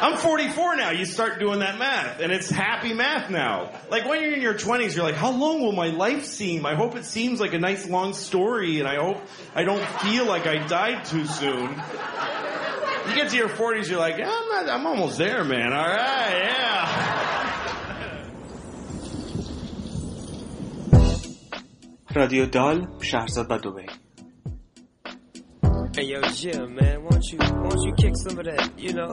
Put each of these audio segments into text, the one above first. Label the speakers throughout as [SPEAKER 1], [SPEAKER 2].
[SPEAKER 1] I'm 44 now. You start doing that math, and it's happy math now. Like when you're in your 20s, you're like, how long will my life seem? I hope it seems like a nice long story, and I hope I don't feel like I died too soon. You get to your 40s, you're like, I'm not, I'm almost there, man. All right, yeah.
[SPEAKER 2] رادیو دال شهرزاد و دوبی
[SPEAKER 3] Hey yo, yeah, man, why don't you, why don't you kick some of that, you know?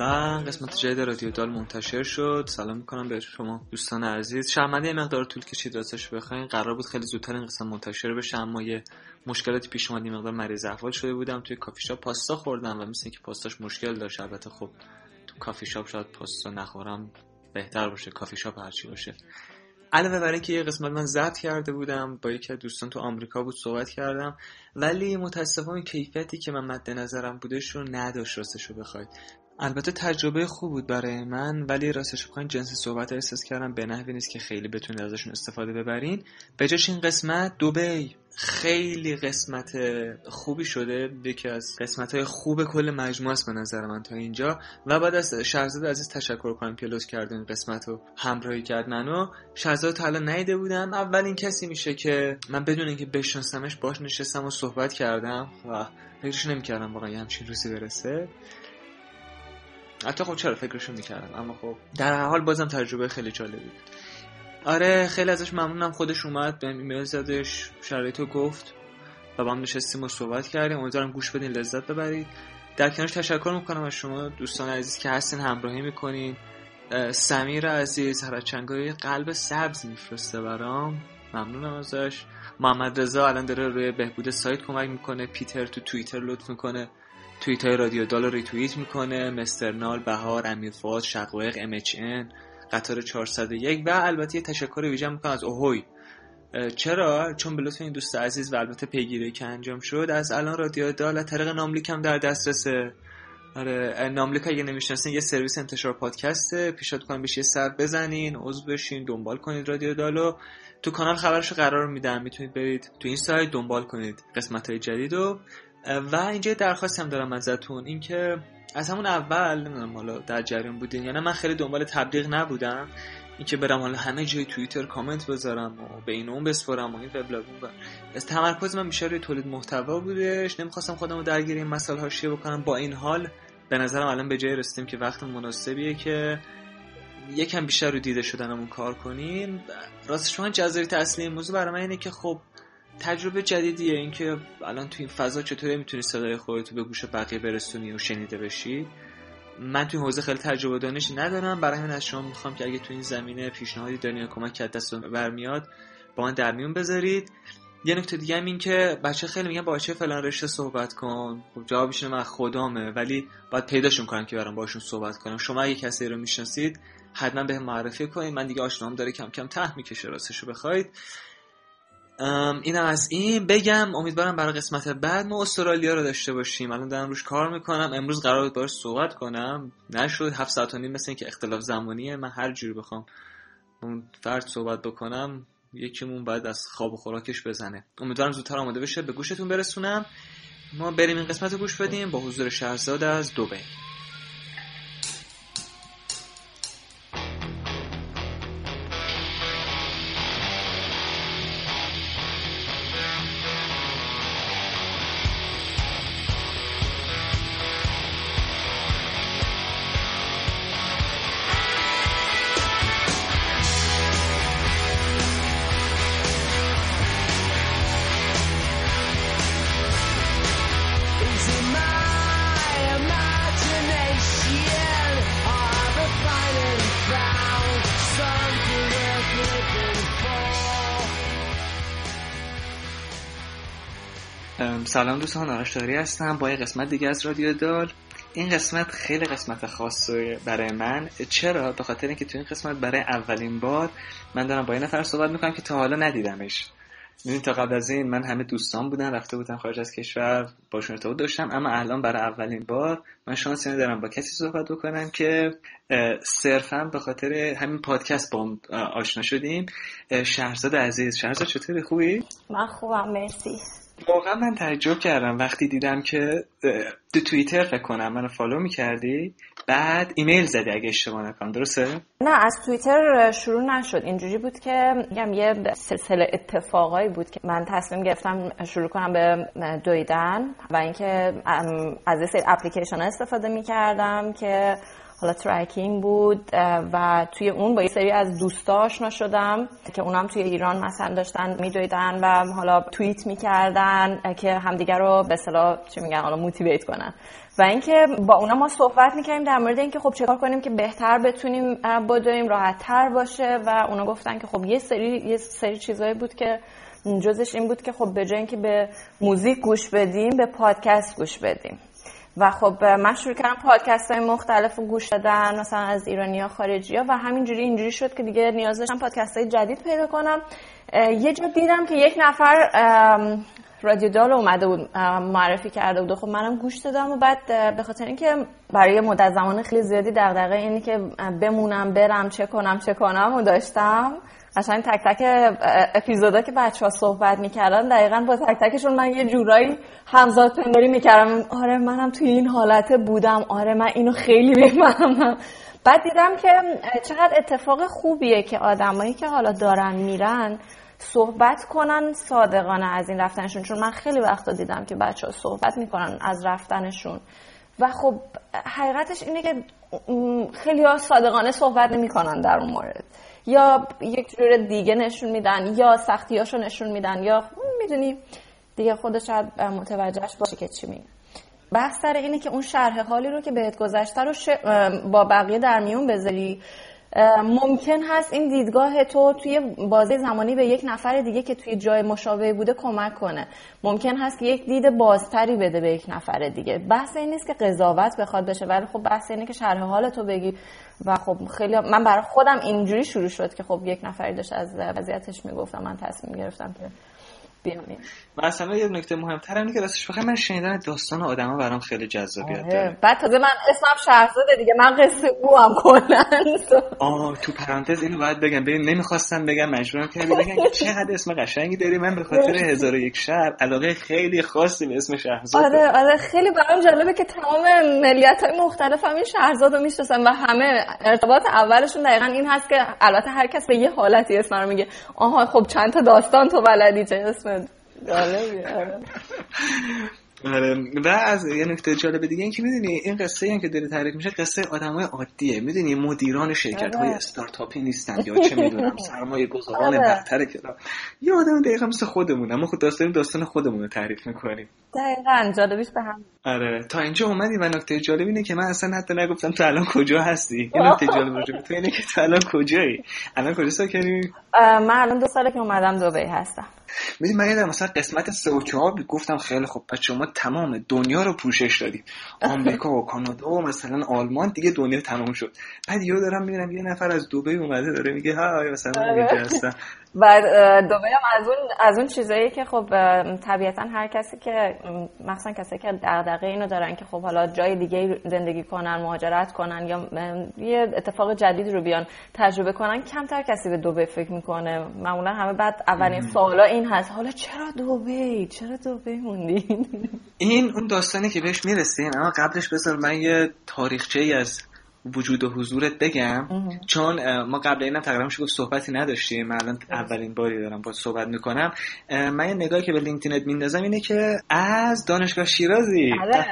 [SPEAKER 2] و قسمت جدید رادیو دال منتشر شد. سلام می‌کنم به شما دوستان عزیز. شرمنده مقدار طول کشید راستش بخواین. قرار بود خیلی زودتر این قسمت منتشر بشه اما یه مشکلاتی پیش اومد مقدار مریض احوال شده بودم. توی کافی شاپ پاستا خوردم و مثل اینکه پاستاش مشکل داشت البته خب تو کافی شاپ شاید پاستا نخورم بهتر باشه کافی شاپ هرچی باشه. علاوه بر اینکه یه قسمت من ضبط کرده بودم با یکی از دوستان تو آمریکا بود صحبت کردم. ولی متاسفانه کیفیتی که من مد نظرم بودش رو نداشت راستش رو بخواید. البته تجربه خوب بود برای من ولی راستش بخواین جنسی صحبت احساس کردم به نحوی نیست که خیلی بتونید ازشون استفاده ببرین. به جاش این قسمت دوبی خیلی قسمت خوبی شده. یکی از قسمت های خوب کل مجموعه است به نظر من تا اینجا. و بعد از شهرزاد عزیز تشکر کنم که لطف کرد این قسمت رو همراهی کرد منو. شهرزاد تا الان نیده بودم. اولین کسی میشه که من بدون اینکه بشناسمش باش نشستم و صحبت کردم. و فکرش نمی‌کردم واقعا همچین روزی برسه. حتی خب چرا فکرشو می‌کردم اما خب در حال بازم تجربه خیلی جالبی بود. آره خیلی ازش ممنونم خودش اومد بهم ایمیل زدش شرایطو گفت و با هم نشستیم و صحبت کردیم. امیدوارم گوش بدین لذت ببرید. در کنارش تشکر می‌کنم از شما دوستان عزیز که هستین همراهی می‌کنین. سمیر عزیز هر چنگای قلب سبز میفرسته برام. ممنونم ازش. محمد رضا الان داره روی بهبود سایت کمک می‌کنه. پیتر تو توییتر لطف می‌کنه. توییت های رادیو دال رو ریتوییت می‌کنه. مسترنال بهار امیر فواد شقایق MHN قطار 401 و البته یه تشکر ویژه می‌کنم از اوهوی. چرا؟ چون به لطف این دوست عزیز و البته پیگیری که انجام شد از الان رادیو دال از طریق ناملیک هم در دسترسه. آره ناملیک اگه نمی‌شناسین یه سرویس انتشار پادکسته پیشنهاد کنم بهش یه سر بزنین عضو بشین دنبال کنید رادیو دالو. تو کانال خبرشو قرار میدم. می‌تونید برید تو این سایت دنبال کنید قسمت های جدید رو. و اینجا یه درخواست هم دارم ازتون اینکه از همون اول نمی‌دونم حالا در جریان بودین یا نه من خیلی دنبال تبلیغ نبودم. اینکه برم حالا همه جای توییتر کامنت بذارم و به این اون بسپرم و این وبلاگ اون از تمرکز من بیشتر روی تولید محتوا بودش. نمی‌خواستم خودم رو درگیر این مسائل حاشیه بکنم با این حال به نظرم الان به جای رسیدیم که وقت مناسبیه که یکم بیشتر رو دیده شدنمون کار کنیم راستش شما جذابیت اصلی این موضوع برای من اینه که خب تجربه جدیدیه اینکه الان تو این فضا چطوری می‌تونی صدای خودتو به گوش بقیه برسونی و شنیده بشی. من تو این حوزه خیلی تجربه دانشی ندارم. برای همین از شما می‌خوام که اگه تو این زمینه پیشنهادی دارین کمک که از دست برمیاد با من در میون بذارید. یه نکته دیگه هم این که بچه خیلی میگن با بچه فلان رشته صحبت کن. خب جوابش من خدامه ولی باید پیداشون کنم که برام باشون صحبت کنم شما اگه کسی رو می‌شناسید حتما به معرفی کنید. من دیگه آشنام داره کم کم ته می‌کشه راستشو بخواید. اینم از این بگم امیدوارم برای قسمت بعد ما استرالیا رو داشته باشیم. الان دارم روش کار می‌کنم. امروز قرار بود باش صحبت کنم. نشد. هفت ساعت و نیم مثل اینکه اختلاف زمانیه. من هر جوری بخوام اون فرد صحبت بکنم یکیمون باید از خواب و خوراکش بزنه. امیدوارم زودتر آماده بشه. به گوشتون برسونم. ما بریم این قسمت رو گوش بدیم. با حضور شهرزاد از دوبه. سلام دوستان آرش داری هستم با یه قسمت دیگه از رادیو دال. این قسمت خیلی قسمت خاصه برای من. چرا؟ به خاطر اینکه تو این قسمت برای اولین بار من دارم با این نفر صحبت می‌کنم که تا حالا ندیدمش. ببین تا قبل از این من همه دوستان بودن رفته بودم خارج از کشور باشون ارتباط داشتم اما الان برای اولین بار من شانس اینو دارم با کسی صحبت بکنم که صرفا به خاطر همین پادکست با آشنا شدیم. شهرزاد عزیز شهرزاد چطوری؟ خوبی؟
[SPEAKER 4] من خوبم مرسی.
[SPEAKER 2] واقعا من تعجب کردم وقتی دیدم که تو توییتر فکر کنم منو follow می‌کردی بعد ایمیل زدی اگه اشتباه نکنم درسته؟
[SPEAKER 4] نه از توییتر شروع نشد. اینجوری بود که میگم یه سلسله اتفاقایی بود که من تصمیم گرفتم شروع کنم به دویدن و اینکه از یه سری اپلیکیشن استفاده می‌کردم که حالا tracking بود و توی اون با یه سری از دوستا آشنا شدم که اونم توی ایران مثلا داشتن میدویدن و حالا توییت می‌کردن که همدیگر رو به اصطلاح چی میگن حالا موتیویت کنن. و اینکه با اونا ما صحبت می‌کردیم در مورد اینکه خب چیکار کنیم که بهتر بتونیم بدویم راحت تر باشه و اونا گفتن که خب یه سری یه سری چیزایی بود که جزش این بود که خب به جای اینکه به موزیک گوش بدیم به پادکست گوش بدیم. و خب من شروع کردم پادکست های مختلف رو گوش دادن مثلا از ایرانی ها و همینجوری اینجوری شد که دیگه نیاز داشتم پادکست های جدید پیدا کنم. یه جا دیدم که یک نفر رادیو دال اومده بود معرفی کرده بود خب منم گوش دادم و بعد به خاطر اینکه برای مدت زمان خیلی زیادی دغدغه اینی که بمونم برم چه کنم چه کنم و داشتم. قشنگ تک تک اپیزودا که بچه ها صحبت می‌کردن دقیقا با تک تکشون من یه جورایی همزاد پنداری می‌کردم. آره منم توی این حالت بودم. آره من اینو خیلی می‌فهمم. بعد دیدم که چقدر اتفاق خوبیه که آدمایی که حالا دارن میرن صحبت کنن صادقانه از این رفتنشون. چون من خیلی وقتا دیدم که بچه ها صحبت می‌کنن از رفتنشون. و خب حقیقتش اینه که خیلی ها صادقانه صحبت نمی‌کنن در اون مورد. یا یک جور دیگه نشون میدن یا سختیاشو نشون میدن یا می‌دونی دیگه خودش شاید متوجهش باشه که چی میگه. بحث سر اینه که اون شرح حالی رو که بهت گذشته رو ش... با بقیه در میون بذاری. ممکن هست این دیدگاه تو توی بازه زمانی به یک نفر دیگه که توی جای مشابه بوده کمک کنه. ممکن هست که یک دید بازتری بده به یک نفر دیگه. بحث این نیست که قضاوت بخواد بشه ولی خب بحث اینه که شرح حال تو بگی و خب خیلی من برای خودم اینجوری شروع شد که خب یک نفری داشت از وضعیتش می‌گفتم من تصمیم گرفتم که بیامیم
[SPEAKER 2] مثلا یه نکته مهمتر اینه که راستش بخوام من شنیدن داستان آدما برام خیلی جذابیت
[SPEAKER 4] آره.
[SPEAKER 2] داره.
[SPEAKER 4] بعد تازه من اسمم شهرزاده دیگه. من قصه گوام کلا.
[SPEAKER 2] آه تو پرانتز اینو باید بگم. ببین نمی‌خواستم بگم مجبورم کردی بگم که چقدر اسم قشنگی داری. من به خاطر هزار و یک شب علاقه خیلی خاصی به اسم شهرزاد.
[SPEAKER 4] آره آره. خیلی برام جالبه که تمام ملیت های مختلف همین شهرزاد رو می‌شناسن و همه ارتباط اولشون دقیقا این هست که البته هر کس به یه حالتی اسم رو میگه. آها خب چند تا داستان تو بلدی چه اسم جالبی آره.
[SPEAKER 2] آره. و از یه نکته جالب دیگه این که می‌دونی این قصه هم که داره تعریف میشه قصه آدمای عادیه. می‌دونی مدیران شرکت های
[SPEAKER 4] آره.
[SPEAKER 2] استارتاپی نیستن یا چه می‌دونم سرمایه گذاران. برتر که یه آدم دقیقا مثل خودمون اما خود داستان داستان خودمون رو تعریف می‌کنیم.
[SPEAKER 4] دقیقا. جالبیش به هم
[SPEAKER 2] آره. تا اینجا اومدی و نکته جالب اینه که من اصلا حتی نگفتم تو الان کجا هستی. این نکته جالب به تو اینه که تو الان کجایی؟ الان کجا ساکنی؟
[SPEAKER 4] من الان دو ساله که اومدم دبی هستم.
[SPEAKER 2] می‌دونی من یادم مثلا قسمت سه و چهار گفتم خیلی خوب. بچه ما تمام دنیا رو پوشش دادیم آمریکا و کانادا و مثلا آلمان دیگه دنیا تمام شد. بعد یهو دارم می‌بینم یه نفر از دبی اومده داره میگه های مثلا اینجا هستم.
[SPEAKER 4] دبی هم از اون از اون چیزایی که خب طبیعتا هر کسی که مخصوصا کسی که دغدغه اینو دارن که خب حالا جای دیگه زندگی کنن مهاجرت کنن یا یه اتفاق جدید رو بیان تجربه کنن کمتر کسی به دبی فکر می‌کنه. معمولا همه بعد اولین سوالا این هست. حالا چرا دبی چرا دبی موندین
[SPEAKER 2] این اون داستانی که بهش می‌رسیم اما قبلش بذار من یه تاریخچه ای از وجود و حضورت بگم چون اه، ما قبل اینم تقریبا گفت صحبتی نداشتیم. من الان اولین باری دارم با صحبت می‌کنم. من یه نگاهی که به لینکدینت میندازم اینه که از دانشگاه شیرازی.
[SPEAKER 4] آره.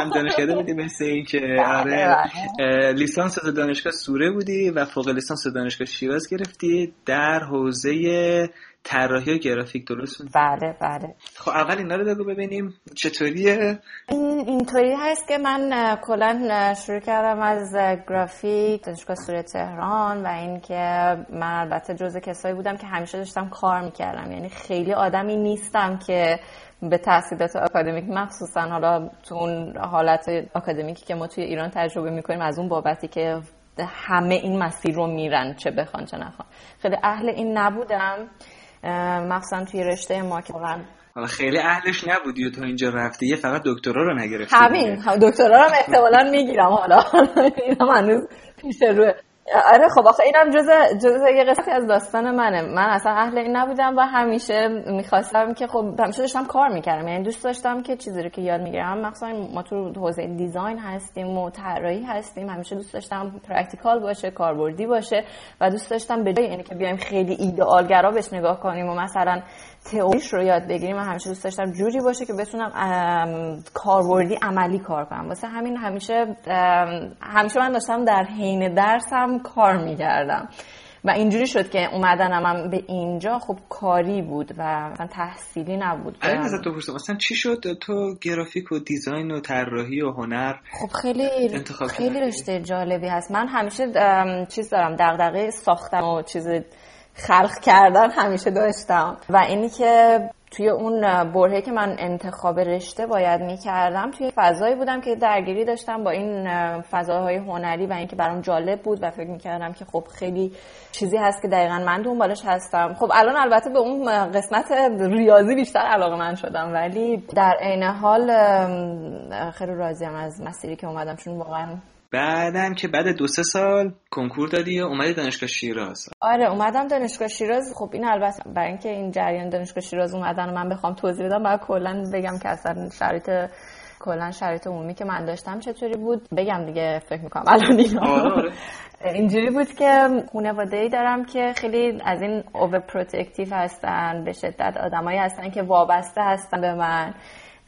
[SPEAKER 2] هم دانشکده بودی مثل این که آره. اه، لیسانس از دانشگاه سوره بودی و فوق لیسانس دانشگاه شیراز گرفتی در حوزه طراحی و گرافیک درست؟
[SPEAKER 4] بله بله.
[SPEAKER 2] خب اول اینا رو بگو ببینیم چطوریه.
[SPEAKER 4] این اینطوری هست که من کلا شروع کردم از گرافیک دانشگاه سوری تهران و اینکه من البته جزء کسایی بودم که همیشه داشتم کار می‌کردم. یعنی خیلی آدمی نیستم که به تحصیلات آکادمیک مخصوصا حالا تو اون حالت آکادمیکی که ما توی ایران تجربه می‌کنیم از اون بابتی که همه این مسیر رو میرن چه بخوان چه نخوان. خیلی اهل این نبودم. مخصوصا توی رشته ما که واقعا
[SPEAKER 2] حالا خیلی اهلش نبودی و تو اینجا رفتی یه فقط دکترا رو نگرفتی
[SPEAKER 4] همین. هم دکترا رو هم احتمالا می‌گیرم حالا. اینم هنوز پیش روه. آره خب آخه اینم جز جز یه قسمتی از داستان منه. من اصلا اهل این نبودم و همیشه می‌خواستم که خب همیشه داشتم کار می‌کردم. یعنی دوست داشتم که چیزی رو که یاد می‌گیرم. مخصوصا ما تو حوزه design هستیم و طراحی هستیم. همیشه دوست داشتم practical باشه کاربردی باشه و دوست داشتم به جای اینکه که بیایم خیلی ایدئالگرا بهش نگاه کنیم و مثلا تئوریش رو یاد بگیریم. من همیشه دوست داشتم جوری باشه که بتونم ام، کاربردی عملی کار کنم. واسه همین همیشه همیشه من داشتم در حین درسم کار می‌کردم. و اینجوری شد که اومدنم هم به اینجا. خب کاری بود و مثلا تحصیلی نبود.
[SPEAKER 2] الان ازت بپرسم مثلا چی شد؟ تو گرافیک و دیزاین و طراحی و هنر
[SPEAKER 4] خب خیلی
[SPEAKER 2] انتخاب
[SPEAKER 4] خیلی؟ رشته جالبی هست. من همیشه چیز دارم دغدغه ساختن و چیز خلق کردن همیشه داشتم. و اینی که توی اون برهه که من انتخاب رشته باید می‌کردم توی فضایی بودم که درگیری داشتم با این فضاهای هنری و اینکه برام جالب بود و فکر می‌کردم که خب خیلی چیزی هست که دقیقا من دنبالش هستم. خب الان البته به اون قسمت ریاضی بیشتر علاقه من شدم ولی در عین حال خیلی راضیم از مسیری که اومدم چون واقعا
[SPEAKER 2] بعدم که بعد دو سه سال کنکور دادی و اومدی دانشگاه شیراز.
[SPEAKER 4] آره اومدم دانشگاه شیراز. خب این البته برای اینکه این جریان دانشگاه شیراز اومدن و من بخوام توضیح بدم باید کلا بگم که اصلا شرایط کلا شرایط عمومی که من داشتم چطوری بود. بگم دیگه فکر می‌کنم الان اینا
[SPEAKER 2] آره، آره.
[SPEAKER 4] اینجوری بود که خانواده ای دارم که خیلی از این overprotective هستن به شدت آدمایی هستن که وابسته هستن به من.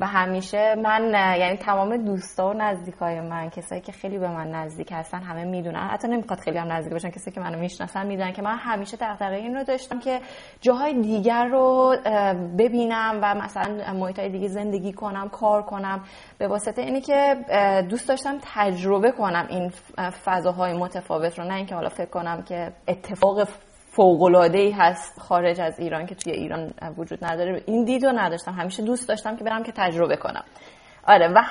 [SPEAKER 4] و همیشه من یعنی تمام دوستا و نزدیکای من کسایی که خیلی به من نزدیک هستن همه می‌دونن. حتی نمی‌خواد خیلی هم نزدیک باشن کسایی که منو می‌شناسن می‌دونن که من همیشه دغدغه این رو داشتم که جاهای دیگر رو ببینم و مثلا محیط های دیگه زندگی کنم کار کنم. به واسطه اینی که دوست داشتم تجربه کنم این فضاهای متفاوت رو. نه اینکه حالا فکر کنم که اتفاق فوق‌العاده ای هست خارج از ایران که توی ایران وجود نداره. این دید رو نداشتم. همیشه دوست داشتم که برم که تجربه کنم. آره و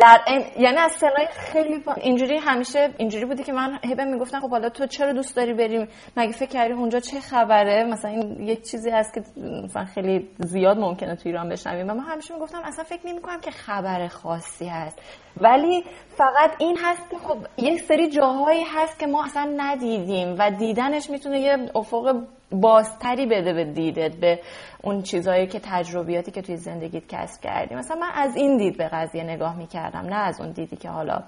[SPEAKER 4] در این یعنی از سنای خیلی پا... اینجوری همیشه اینجوری بودی که من هبه می‌گفتن خب حالا تو چرا دوست داری بریم؟ مگه فکر کردی اونجا چه خبره؟ مثلا این یک چیزی هست که مثلا خیلی زیاد ممکنه تو ایران بشنویم. و من همیشه می‌گفتم اصلا فکر نمی‌کنم که خبر خاصی هست. ولی فقط این هست که خب یک سری جاهایی هست که ما اصلا ندیدیم و دیدنش می‌تونه یه افق بازتری بده به دیدت به اون چیزهایی که تجربیاتی که توی زندگیت کسب کردی. مثلا من از این دید به قضیه نگاه می‌کردم نه از اون دیدی که حالا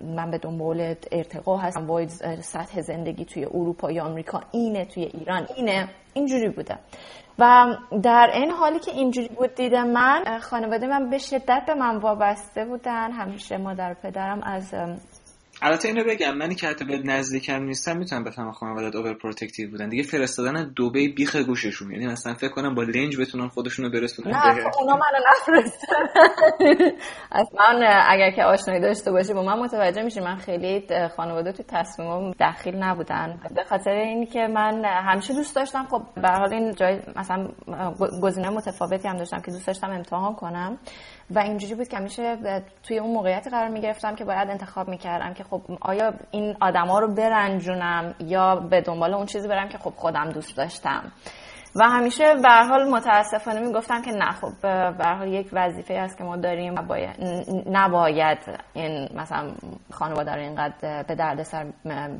[SPEAKER 4] من به دنبال ارتقا هستم باید سطح زندگی توی اروپا یا آمریکا اینه توی ایران اینه. اینجوری بوده. و در این حالی که اینجوری بود دیدم من خانواده من به شدت به من وابسته بودن. همیشه مادر و پدرم از
[SPEAKER 2] البته اینو بگم منی که حتی به نزدیکم نیستم می‌تونم بفهمم خانوادت overprotective بودن. دیگه فرستادن دبی بیخ گوششون. یعنی مثلا فکر کنم با لنج بتونن خودشون رو برسونن
[SPEAKER 4] نه خب اونا منو نفرستن. من اگر که آشنایی داشته باشی با من متوجه میشی. من خیلی خانواده تو تصمیمم دخیل نبودن. به خاطر اینی که من همیشه دوست داشتم. خب به هر حال این جای مثلا گزینه متفاوتی هم داشتم که دوست داشتم امتحان کنم. و اینجوری بود که همیشه توی اون موقعیتی قرار می‌گرفتم که باید انتخاب می‌کردم که خب آیا این آدما رو برنجونم یا به دنبال اون چیزی برم که خب خودم دوست داشتم. و همیشه به حال متاسفانه می‌گفتم که نه خب به هر حال یک وظیفه است که ما داریم باید نباید این مثلا خانواده رو اینقدر به دردسر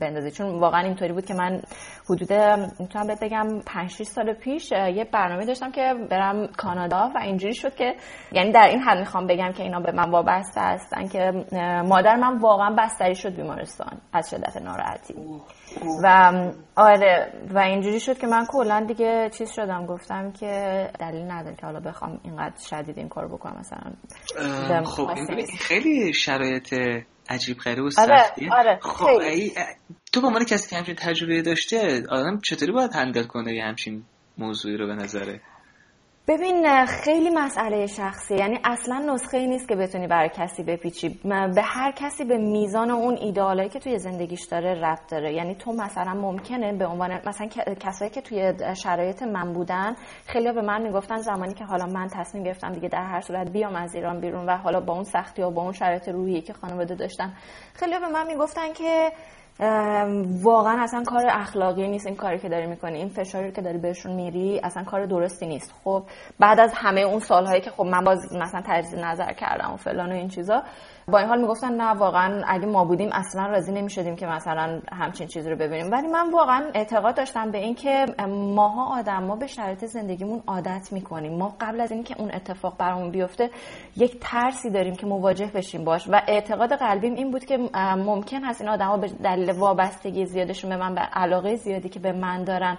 [SPEAKER 4] بندازی چون واقعا اینطوری بود که من حدود می‌تونم بهت بگم 5 6 سال پیش یه برنامه داشتم که برم کانادا و اینجوری شد که یعنی در این حد می‌خوام بگم که اینا به من وابسته هستن که مادر من واقعا بستری شد بیمارستان از شدت ناراحتی. و آره و اینجوری شد که من کلا دیگه چیز شدم گفتم که دلیل نداره که حالا بخوام اینقدر شدید این کار بکنم مثلا
[SPEAKER 2] خب خیلی شرایط عجیب غریب و
[SPEAKER 4] آره،
[SPEAKER 2] سختیه.
[SPEAKER 4] آره،
[SPEAKER 2] خب
[SPEAKER 4] خیلی.
[SPEAKER 2] ای- تو به عنوان کسی که همچین تجربه داشته آدم چطوری باید هندل کنه یه همچین موضوعی رو به نظره؟
[SPEAKER 4] ببین خیلی مسئله شخصی. یعنی اصلا نسخه ای نیست که بتونی برای کسی بپیچی. به هر کسی به میزان اون ایدئالایی که توی زندگیش داره ربط داره. یعنی تو مثلا ممکنه به عنوان مثلا کسایی که توی شرایط من بودن خیلی به من می‌گفتن زمانی که حالا من تصمیم گرفتم دیگه در هر صورت بیام از ایران بیرون و حالا با اون سختی و با اون شرایط روحی که خانواده داشتن. خیلی به من می‌گفتن که واقعا اصلا کار اخلاقی نیست این کاری که داری می‌کنی. این فشاری که داری بهشون میری اصلا کار درستی نیست. خب بعد از همه اون سالهایی که خب من باز مثلا تجدید نظر کردم و فلان و این چیزا با این حال می‌گفتن نه واقعا اگه ما بودیم اصلا راضی نمی‌شدیم که مثلا همچین چیزی رو ببینیم. ولی من واقعا اعتقاد داشتم به این که ماها آدم ما به شرایط زندگیمون عادت می‌کنیم. ما قبل از اینکه اون اتفاق برامون بیفته یک ترسی داریم که مواجه بشیم باش. و اعتقاد قلبیم این بود که ممکن هست این آدما به دلیل وابستگی زیادشون به من به علاقه زیادی که به من دارن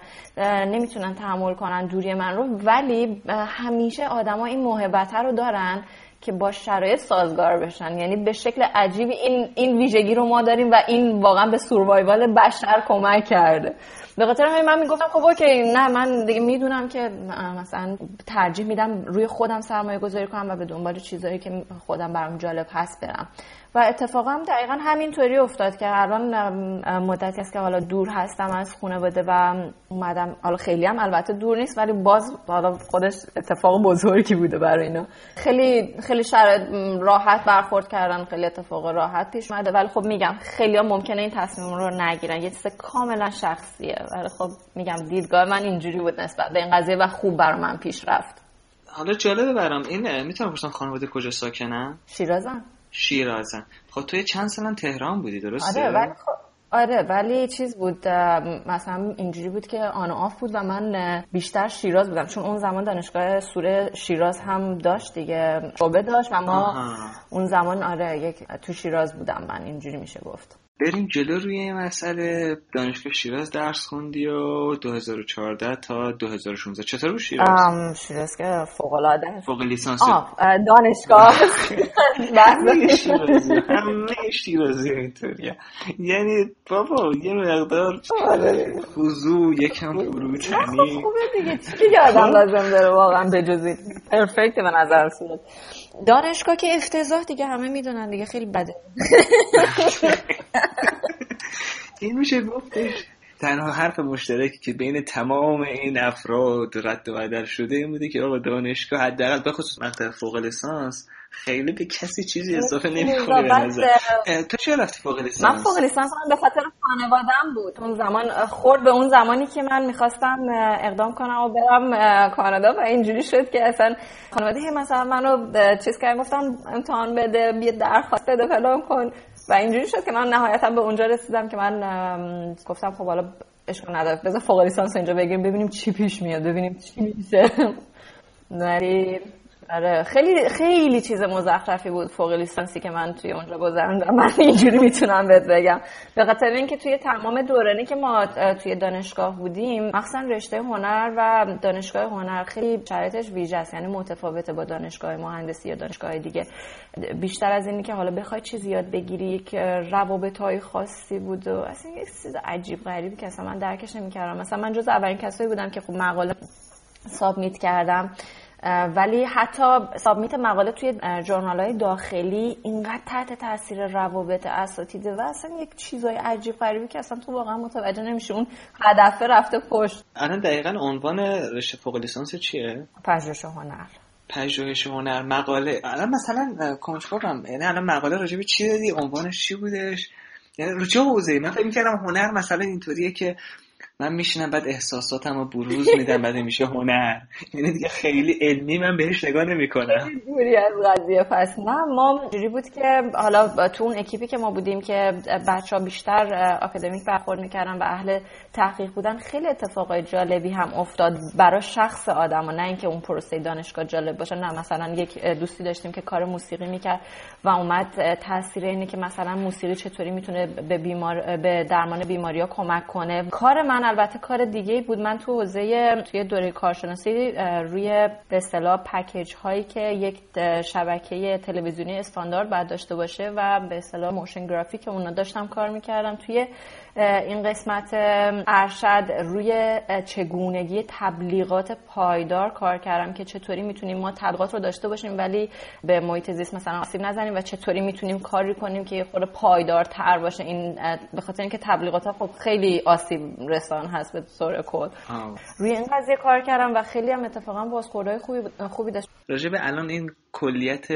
[SPEAKER 4] نمی‌تونن تحمل کنن دوری من رو. ولی همیشه آدما این محبت رو دارن که با شرایط سازگار بشن. یعنی به شکل عجیبی این این ویژگی رو ما داریم و این واقعا به سوروایوال بشر کمک کرده. به خاطر همین من می‌گفتم خب اوکی نه من دیگه می‌دونم که مثلا ترجیح میدم روی خودم سرمایه گذاری کنم و به دنبال چیزایی که خودم برام جالب هست برم. و اتفاقا هم دقیقا همینطوری افتاد که الان مدتی است که حالا دور هستم از خانواده و اومدم. حالا خیلی هم البته دور نیست ولی باز حالا خودش اتفاق بزرگی بوده برای اینا. خیلی خیلی شرایط راحت برخورد کردن خیلی اتفاق راحت پیش اومده. ولی خب میگم خیلی ها ممکنه این تصمیم رو نگیرن. یه چیز کاملا شخصیه. ولی خب میگم دیدگاه من اینجوری بود نسبت به این قضیه و خوب بر من پیش رفت.
[SPEAKER 2] حالا جالبه برام این می‌تونم بپرسم خانواده کجا ساکنن؟
[SPEAKER 4] شیرازم.
[SPEAKER 2] شیرازن. خب توی چند سالم تهران بودی درسته؟
[SPEAKER 4] آره ولی خب آره ولی چیز بود مثلا اینجوری بود که آن و آف بود و من بیشتر شیراز بودم. چون اون زمان دانشگاه سوره شیراز هم داشت دیگه شعبه داشت و ما
[SPEAKER 2] آها.
[SPEAKER 4] اون زمان آره یک تو شیراز بودم من اینجوری میشه گفت.
[SPEAKER 2] بریم جلو روی این مسئله. دانشگاه شیراز درس خوندی و 2014 تا 2016 چطور بود شیراز؟
[SPEAKER 4] ام، شیراز که فوق العاده
[SPEAKER 2] فوق لیسانس.
[SPEAKER 4] دانشگاه
[SPEAKER 2] همه شیرازی اینطوریه. یعنی بابا یه مقدار خضوع یکم فروتنی.
[SPEAKER 4] خوبه دیگه. چی که آدم لازم داره واقعا بجزید. پرفکت به نظر رسید. دانشگاه که افتضاح دیگه همه می‌دونن دیگه خیلی بده.
[SPEAKER 2] این میشه گفتش. تنها حرف مشترکی که بین تمام این افراد رد و بدل شده این بوده که آقا دانشگاه حداقل به خصوص مقطع فوق لیسانس خیلی به کسی چیزی اضافه نمی‌کنه به نظر. تو چرا رفتی فوق
[SPEAKER 4] من
[SPEAKER 2] لیسانس
[SPEAKER 4] فوق لیسانس به خاطر خانوادم بود. اون زمان خورد به اون زمانی که من می‌خواستم اقدام کنم و برم کانادا و اینجوری شد که اصلا خانواده هی مثلا منو چیز کردن گفتم امتحان بده بیا درخواست بده فلان کن. و اینجوری شد که من نهایتا به اونجا رسیدم که من گفتم خب حالا اشکال نداره. بذار فوق لیسانس اینجا بگیریم ببینیم چی پیش میاد ببینیم چی میشه. ولی آره خیلی خیلی چیز مزخرفی بود فوق لیسانسی که من توی اونجا گذروندم. من اینجوری می‌تونم بهت بگم. به خاطر اینکه توی تمام دورانی که ما توی دانشگاه بودیم مخصوصا رشته هنر و دانشگاه هنر خیلی شرایطش ویژه است. یعنی متفاوته با دانشگاه مهندسی یا دانشگاه دیگه. بیشتر از اینی که حالا بخوای چیزی یاد بگیری یک روابط های خاصی بود و اصلا یک چیز عجیب غریبی که اصلا من درکش نمی‌کردم. مثلا من جز اولین کسایی بودم که خب مقاله سابمیت کردم. ولی حتی سابمیت مقاله توی جورنال های داخلی اینقدر تحت تاثیر روابط اساتیده و اصلا یک چیزای عجیب غریبی که اصلا تو واقعا متوجه نمیشه اون هدفه رفته پشت.
[SPEAKER 2] الان دقیقا عنوان رشته فوق لیسانس چیه؟
[SPEAKER 4] پژوهش هنر.
[SPEAKER 2] پژوهش هنر مقاله. الان مثلا کنجکاوم. یعنی الان مقاله راجع به چی دادی؟ عنوانش چی بودش؟ یعنی رو چه حوزه‌ای. من فکر می‌کردم هنر مثلا اینطوریه که من میشینم بعد احساساتم رو بروز میدم بعد میشه هنر. یعنی دیگه خیلی علمی من بهش نگاه نمی‌کنم.
[SPEAKER 4] دوری از قضیه پس؟ نه ما جوری بود که حالا تو اون اکیپی که ما بودیم که بچه ها بیشتر آکادمیک برخورد می‌کردن و اهل تحقیق بودن خیلی اتفاقای جالبی هم افتاد برای شخص آدم. و نه اینکه اون پروسه دانشگاه جالب باشه نه مثلا یک دوستی داشتیم که کار موسیقی می‌کرد و اومد تاثیر اینه که مثلا موسیقی چطوری می‌تونه به بیمار به درمان بیماری ها کمک کنه. کار من البته کار دیگه بود. من تو حوزه توی دوره کارشناسی روی به اصطلاح پکیج هایی که یک شبکه تلویزیونی استاندارد باید داشته باشه و به اصطلاح موشن گرافیک اونا داشتم کار می‌کردم. توی این قسمت ارشد روی چگونگی تبلیغات پایدار کار کردم که چطوری می‌تونیم ما تبلیغات رو داشته باشیم ولی به محیط زیست مثلا آسیب نزنیم و چطوری می‌تونیم کاری کنیم که یه خورده پایدار تر باشه. این به خاطر اینکه تبلیغات ها خب خیلی آسیب رسان هست به طور کل. روی این قضیه کار کردم و خیلی هم اتفاقا بازخوردهای خوبی خوبی داشت.
[SPEAKER 2] راجع به الان این کلیت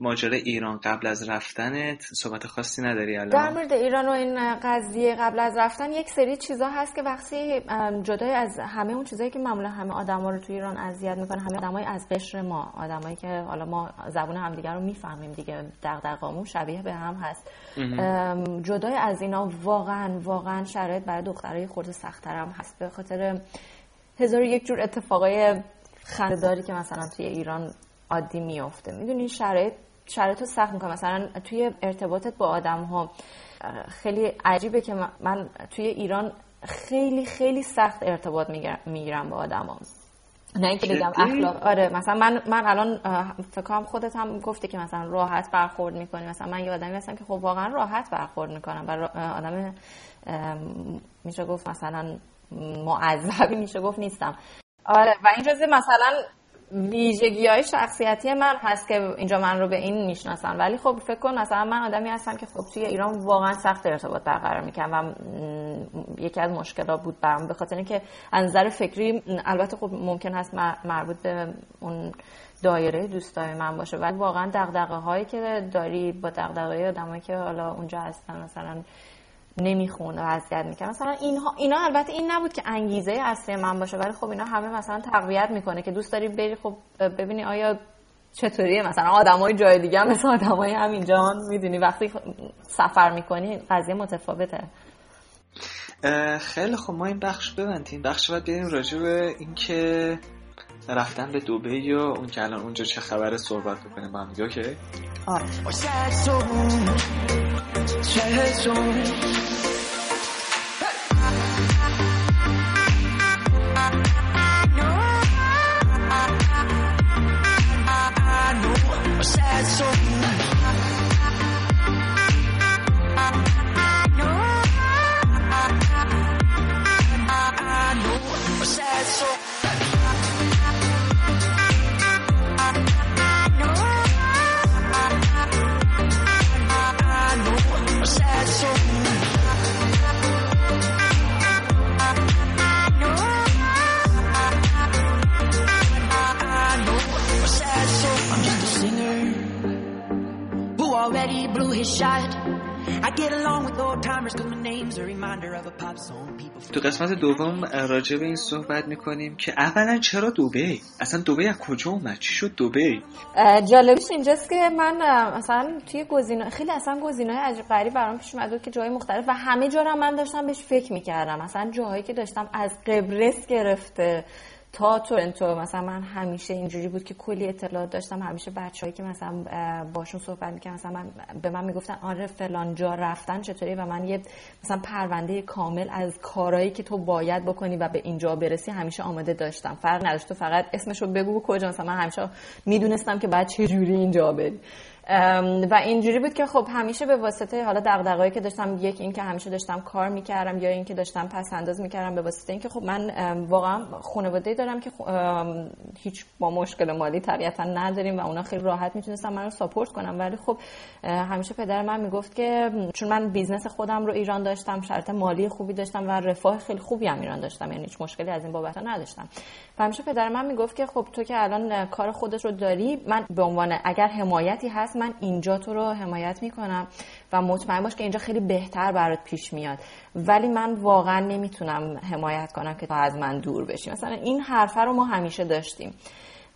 [SPEAKER 2] ماجرای ایران قبل از رفتنت صحبت خاصی نداری
[SPEAKER 4] در
[SPEAKER 2] الان
[SPEAKER 4] مورد ایران و این قضیه قبل از رفتن یک سری چیزا هست که وقتی ام، جدای از همه اون چیزایی که معمولا همه آدما رو توی ایران اذیت می‌کنه همه آدمای از قشر ما آدمایی که حالا ما زبون همدیگه رو می‌فهمیم دیگه دغدغه‌مون شبیه به هم هست. ام، جدای از اینا واقعا واقعا شرایط برای دخترای خورده سخت‌تر هم هست. به خاطر هزار یک جور اتفاقای خنده‌داری که مثلا توی ایران عادی میفته می‌دونی شرایط شرایط رو سخت می‌کنه مثلا توی ارتباطت با آدم ها خیلی عجیبه که من- توی ایران خیلی خیلی سخت ارتباط میگیرم- با آدم ها. نه اینکه بگم؟ اخلاق آره مثلا من من الان اه، فکر کنم خودت هم گفتی که مثلا راحت برخورد می‌کنی مثلا من یه آدمی هستم که خب واقعا راحت برخورد می‌کنم و آدم میشه گفت مثلا معذبی میشه گفت نیستم آره و این جزء مثلا ویژگی های شخصیتی من هست که اینجا من رو به این می‌شناسن. ولی خب فکر کن مثلا من آدمی هستم که خب توی ایران واقعا سخت ارتباط برقرار می‌کنم و یکی از مشکلات بود برام. به خاطر اینکه از نظر فکری البته خب ممکن هست مربوط به اون دایره دوستای من باشه ولی واقعا دغدغه هایی که داری با دغدغه آدمایی که حالا اونجا هستن مثلا نمی‌خونه و اذیت مثلا اینها اینا البته این نبود که انگیزه اصلی من باشه ولی خب اینا همه مثلا تقویت می‌کنه که دوست داری بری خب ببینی آیا چطوریه مثلا آدمای جای دیگه هم مثل آدمای همینجا می‌دونی؟ وقتی سفر می‌کنی قضیه متفاوته.
[SPEAKER 2] خیلی خب ما این بخش ببندیم. بخش بعد بریم راجع به اینکه رفتن به دبی و اون که الان اونجا چه خبره صحبت بکنیم با هم دیگه اوکی؟
[SPEAKER 4] آره.
[SPEAKER 2] قسمت دوم راجع به این صحبت می‌کنیم که اولا چرا دبی اصلا دبی از کجا اومد؟ چی شد
[SPEAKER 4] اه، جالبش اینجاست که من اه، مثلا توی گزینه خیلی اصلا گزینه عجیب غریب برام پیش اومد که جای مختلف و همه جا رو من داشتم بهش فکر می‌کردم. مثلا جاهایی که داشتم از قبرس گرفته تا تورنتو مثلا من همیشه اینجوری بود که کلی اطلاعات داشتم. همیشه بچه‌هایی که مثلا باشون صحبت می‌کردم مثلا من به من می‌گفتن آره فلان جا رفتن چطوری؟ و من یه مثلا پرونده کامل از کارهایی که تو باید بکنی و به اینجا برسی همیشه آماده داشتم. فرق نداشت. تو فقط اسمشو بگو کجا. مثلا من همیشه می‌دونستم که بعد چه جوری اینجا بری. و اینجوری بود که خب همیشه به واسطه حالا دغدغه‌ای که داشتم یک این که همیشه داشتم کار می‌کردم یا اینکه داشتم پس انداز می‌کردم به واسطه اینکه خب من واقعا خانواده دارم که هیچ با مشکل مالی طبیعتا نداریم و اونا خیلی راحت می‌تونستن من رو ساپورت کنم ولی خب همیشه پدر من می‌گفت که چون من business خودم رو ایران داشتم شرط مالی خوبی داشتم و رفاه خیلی خوبی هم ایران داشتم یعنی هیچ مشکلی از این بابت نداشتم. و همیشه پدر من می‌گفت که خب تو که الان کار خودت رو داری من به عنوان اگر حمایتی هست من اینجا تو رو حمایت می‌کنم و مطمئن باش که اینجا خیلی بهتر برات پیش میاد. ولی من واقعا نمی‌تونم حمایت کنم که تو از من دور بشی. مثلا این حرفه رو ما همیشه داشتیم.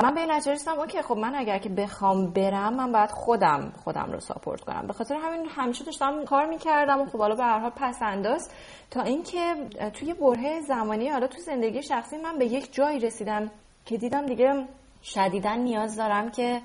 [SPEAKER 4] من به این نتیجه رسیدم اوکی خب من اگر که بخوام برم من باید خودم خودم رو ساپورت کنم. به خاطر همین همیشه داشتم کار می‌کردم و خب حالا به هر حال پس انداز تا اینکه توی برهه زمانی حالا تو زندگی شخصی من به یک جایی رسیدم که دیدم دیگه شدیدا نیاز دارم که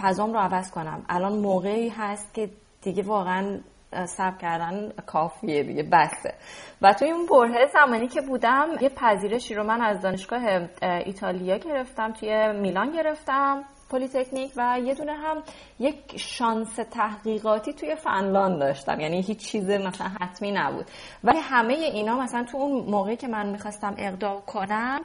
[SPEAKER 4] فضام رو عوض کنم. الان موقعی هست که دیگه واقعا صبر کردن کافیه دیگه بسه. و توی اون برهه زمانی که بودم یه پذیرشی رو من از دانشگاه اه، ایتالیا گرفتم توی میلان گرفتم پلیتکنیک و یه دونه هم یک شانس تحقیقاتی توی فنلاند داشتم. یعنی هیچ چیز مثلا حتمی نبود. ولی همه اینا مثلا تو اون موقعی که من می‌خواستم اقدام کنم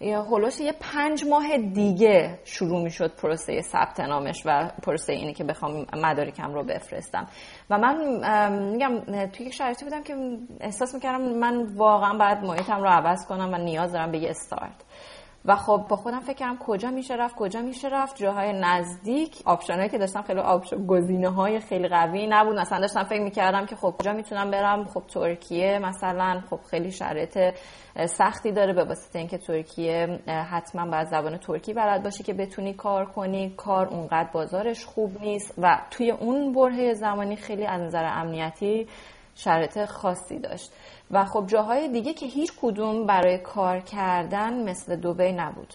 [SPEAKER 4] هلوش یه پنج ماه دیگه شروع می‌شد پروسه ثبت نامش و پروسه اینی که بخوام مدارکم رو بفرستم. و من میگم توی یک شرایطی بودم که احساس می‌کردم من واقعا باید محیطم رو عوض کنم و نیاز دارم به یه استارت. و خب با خودم فکر کردم کجا میشه رفت کجا میشه رفت. جاهای نزدیک option ایی که داشتم خیلی option گزینه های خیلی قوی نبود. مثلا داشتم فکر می‌کردم که خب کجا می‌تونم برم؟ خب ترکیه مثلا. خب خیلی شرایط سختی داره به واسطه اینکه ترکیه حتما باید زبان ترکی بلد باشی که بتونی کار کنی. کار اونقدر بازارش خوب نیست و توی اون برهه زمانی خیلی از نظر امنیتی شرایط خاصی داشت. و خب جاهای دیگه که هیچ کدوم برای کار کردن مثل دوبی نبود.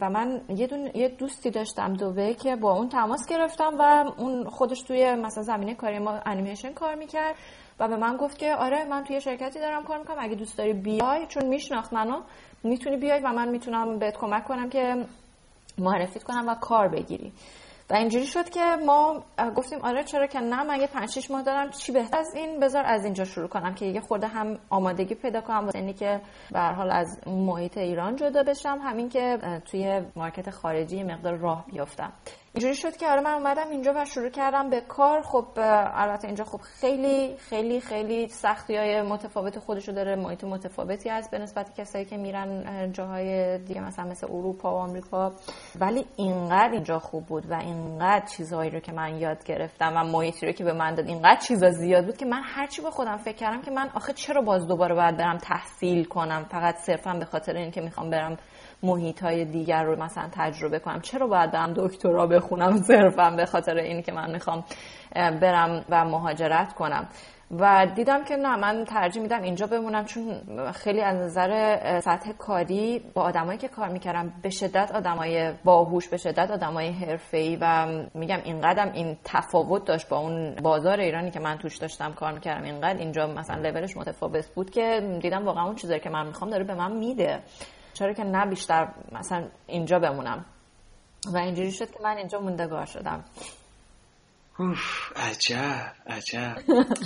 [SPEAKER 4] و من یه, دون، یه دوستی داشتم دوبی که با اون تماس گرفتم و اون خودش توی مثلا زمینه کاری ما انیمیشن کار می‌کرد و به من گفت که آره من توی شرکتی دارم کار می‌کنم اگه دوست داری بیای چون میشناخت منو می‌تونی بیای و من می‌تونم بهت کمک کنم که معرفیت کنم و کار بگیری. و اینجوری شد که ما گفتیم آره چرا که نه من یه 5 6 ماه دارم چی بهتر از این؟ بذار از اینجا شروع کنم که یه خورده هم آمادگی پیدا کنم. واسه اینی که به حال از محیط ایران جدا بشم همین که توی مارکت خارجی مقدار راه بیافتم. اینجوری شد که آره من اومدم اینجا و شروع کردم به کار. خب البته اینجا خب خیلی خیلی خیلی سختی های متفاوت خودشو داره محیط متفاوتی از به نسبت کسایی که میرن جاهای دیگه مثلا مثل اروپا و آمریکا. ولی اینقدر اینجا خوب بود و اینقدر چیزهایی رو که من یاد گرفتم و محیطی رو که به من داد اینقدر چیزا زیاد بود که من هرچی به خودم فکر کردم که من آخه چرا باز دوباره باید برم تحصیل کنم؟ فقط صرفا به خاطر اینکه می‌خوام برم محیط های دیگر رو مثلا تجربه کنم. چرا باید برم دکترا بخونم صرفا به خاطر این که من می‌خوام برم و مهاجرت کنم؟ و دیدم که نه من ترجیح میدم اینجا بمونم چون خیلی از نظر سطح کاری با آدمایی که کار می‌کردم به شدت آدمای باهوش به شدت آدمای حرفه‌ای و میگم اینقدر این تفاوت داشت با اون بازار ایرانی که من توش داشتم کار می‌کردم. اینقدر اینجا مثلا لولش متفاوت بود که دیدم واقعا اون چیزایی که من می‌خوام داره به من میده. چرا که نه بیشتر مثلا اینجا بمونم. و اینجوری شد که من اینجا موندگار شدم.
[SPEAKER 2] اوف عجب عجب.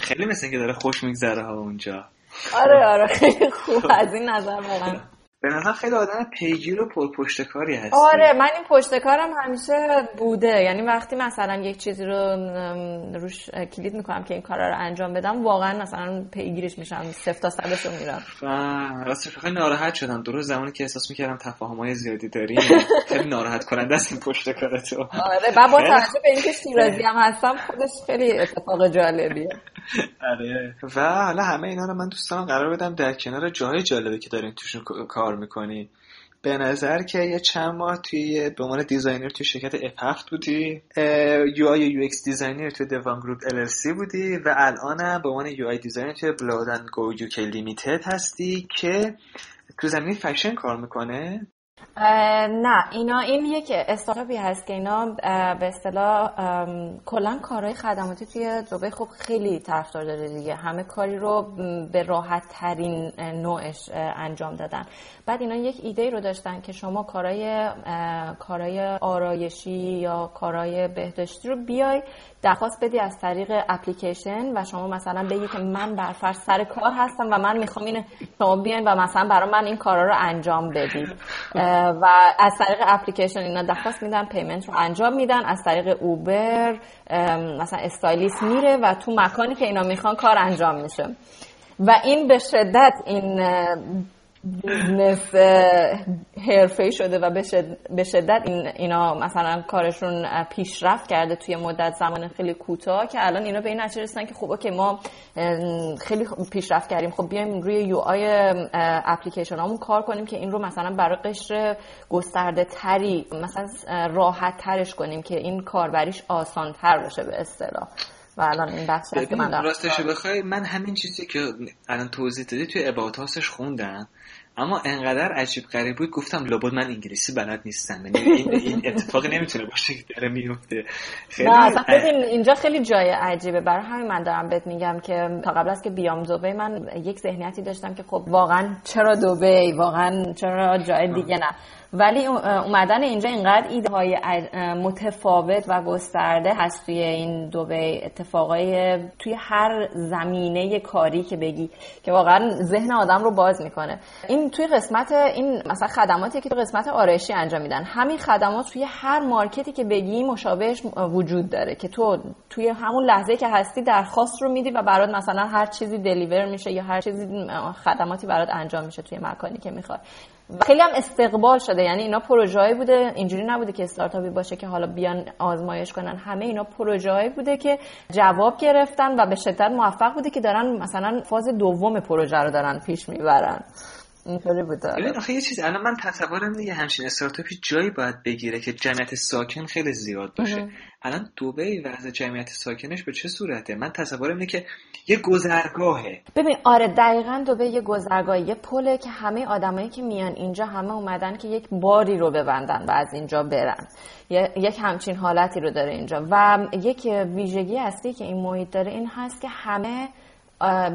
[SPEAKER 2] خیلی مثل اینکه داره خوش میگذره ها اونجا.
[SPEAKER 4] آره آره خیلی خوب. از این نظر واقعا.
[SPEAKER 2] به نظر خیلی آدم پیگیر و پرپشتکاری هستی
[SPEAKER 4] آره من این پشتکارم همیشه بوده. یعنی وقتی مثلا یک چیزی رو روش کلید می‌کنم که این کارا رو انجام بدم واقعا مثلا پیگیرش میشم صفر تا صدش رو میرم
[SPEAKER 2] راستش خیلی ناراحت شدم. درست زمانی که احساس می‌کردم تفاهم های زیادی داریم. خیلی ناراحت کننده است این پشتکار تو.
[SPEAKER 4] آره و با توجه به اینکه شیرازی هم هستم خودش خیلی اتفاق جالبیه.
[SPEAKER 2] آره. و حالا همه اینا رو من دوست دارم قرار بدم در کنار جاهای جالبی که داریم توشون کار می‌کنی به نظر که یه چند ماه توی به عنوان designer توی شرکت 7 بودی. UI UX designer توی دوان Group ال بودی و الانم به عنوان UI designer توی بلاد گو UK Limited هستی که تو زمین فشن کار می‌کنه.
[SPEAKER 4] نه اینا این یک استارتاپی هست که اینا به اصطلاح کلا کارهای خدماتی توی دبی خب خیلی طرفدار داره دیگه. همه کاری رو به راحت ترین نوعش انجام دادن. بعد اینا یک ایده رو داشتن که شما کارهای کارهای آرایشی یا کارهای بهداشتی رو بیای درخواست بدی از طریق اپلیکیشن و شما مثلا بگی که من برفرض سر کار هستم و من می‌خوام این شما بیاین و مثلا برای من این کارا رو انجام بدید و از طریق اپلیکیشن اینا درخواست میدن payment رو انجام میدن. از طریق Uber مثلا stylist میره و تو مکانی که اینا می‌خوان کار انجام میشه. و این به شدت این business حرفه شده و به شدت این اینا مثلا کارشون پیشرفت کرده توی مدت زمان خیلی کوتاه که الان اینا به این نتیجه رسیدن که خب okay ما خیلی پیشرفت کردیم. خب بیایم روی یو آی اپلیکیشن هامون کار کنیم که این رو مثلا برای قشر گسترده تری مثلا راحت ترش کنیم که این کاربریش آسان تر بشه به اصطلاح. و الان این بحث که من
[SPEAKER 2] راستش بخوای من همین چیزی که الان توضیح دادی توی اباوت خوندم اما انقدر عجیب غریب بود گفتم لابد من انگلیسی بلد نیستم یعنی این, این اتفاقی نمی‌تونه باشه که داره میفته. خیلی
[SPEAKER 4] نه ببین اینجا خیلی جای عجیبه. برای همین من دارم بهت میگم که تا قبل از که بیام دبی من یک ذهنیتی داشتم که خب واقعا چرا دبی واقعا چرا جای دیگه نه؟ ولی اومدن اینجا اینقدر ایده های متفاوت و گسترده هست توی این دبی اتفاقای توی هر زمینه کاری که بگی که واقعا ذهن آدم رو باز می‌کنه. این توی قسمت این مثلا خدماتی که توی قسمت آرایشی انجام میدن همین خدمات توی هر مارکتی که بگی مشابهش وجود داره که تو توی همون لحظه که هستی درخواست رو میدی و برات مثلا هر چیزی دلیور میشه یا هر چیزی خدماتی برات انجام میشه توی مکانی که می‌خوای خیلی هم استقبال شده. یعنی اینا پروژه‌ای بوده. اینجوری نبوده که استارتاپی باشه که حالا بیان آزمایش کنن. همه اینا پروژه‌ای بوده که جواب گرفتن و به شدت موفق بوده که دارن مثلا فاز دوم پروژه رو دارن پیش می‌برن. اینطوری بوده
[SPEAKER 2] ببین آخه یه چیز الان من تصورم یه همچین استارتاپی جایی باید بگیره که جمعیت ساکن خیلی زیاد باشه. الان دبی وضع جمعیت ساکنش به چه صورته؟ من تصورم اینه که یه گذرگاهه.
[SPEAKER 4] ببین آره دقیقا دبی یه گذرگاه یه پله که همه آدمایی که میان اینجا همه اومدن که یک باری رو ببندن و از اینجا برن. یک همچین حالتی رو داره اینجا. و یک ویژگی اصلی که این محیط داره این هست که همه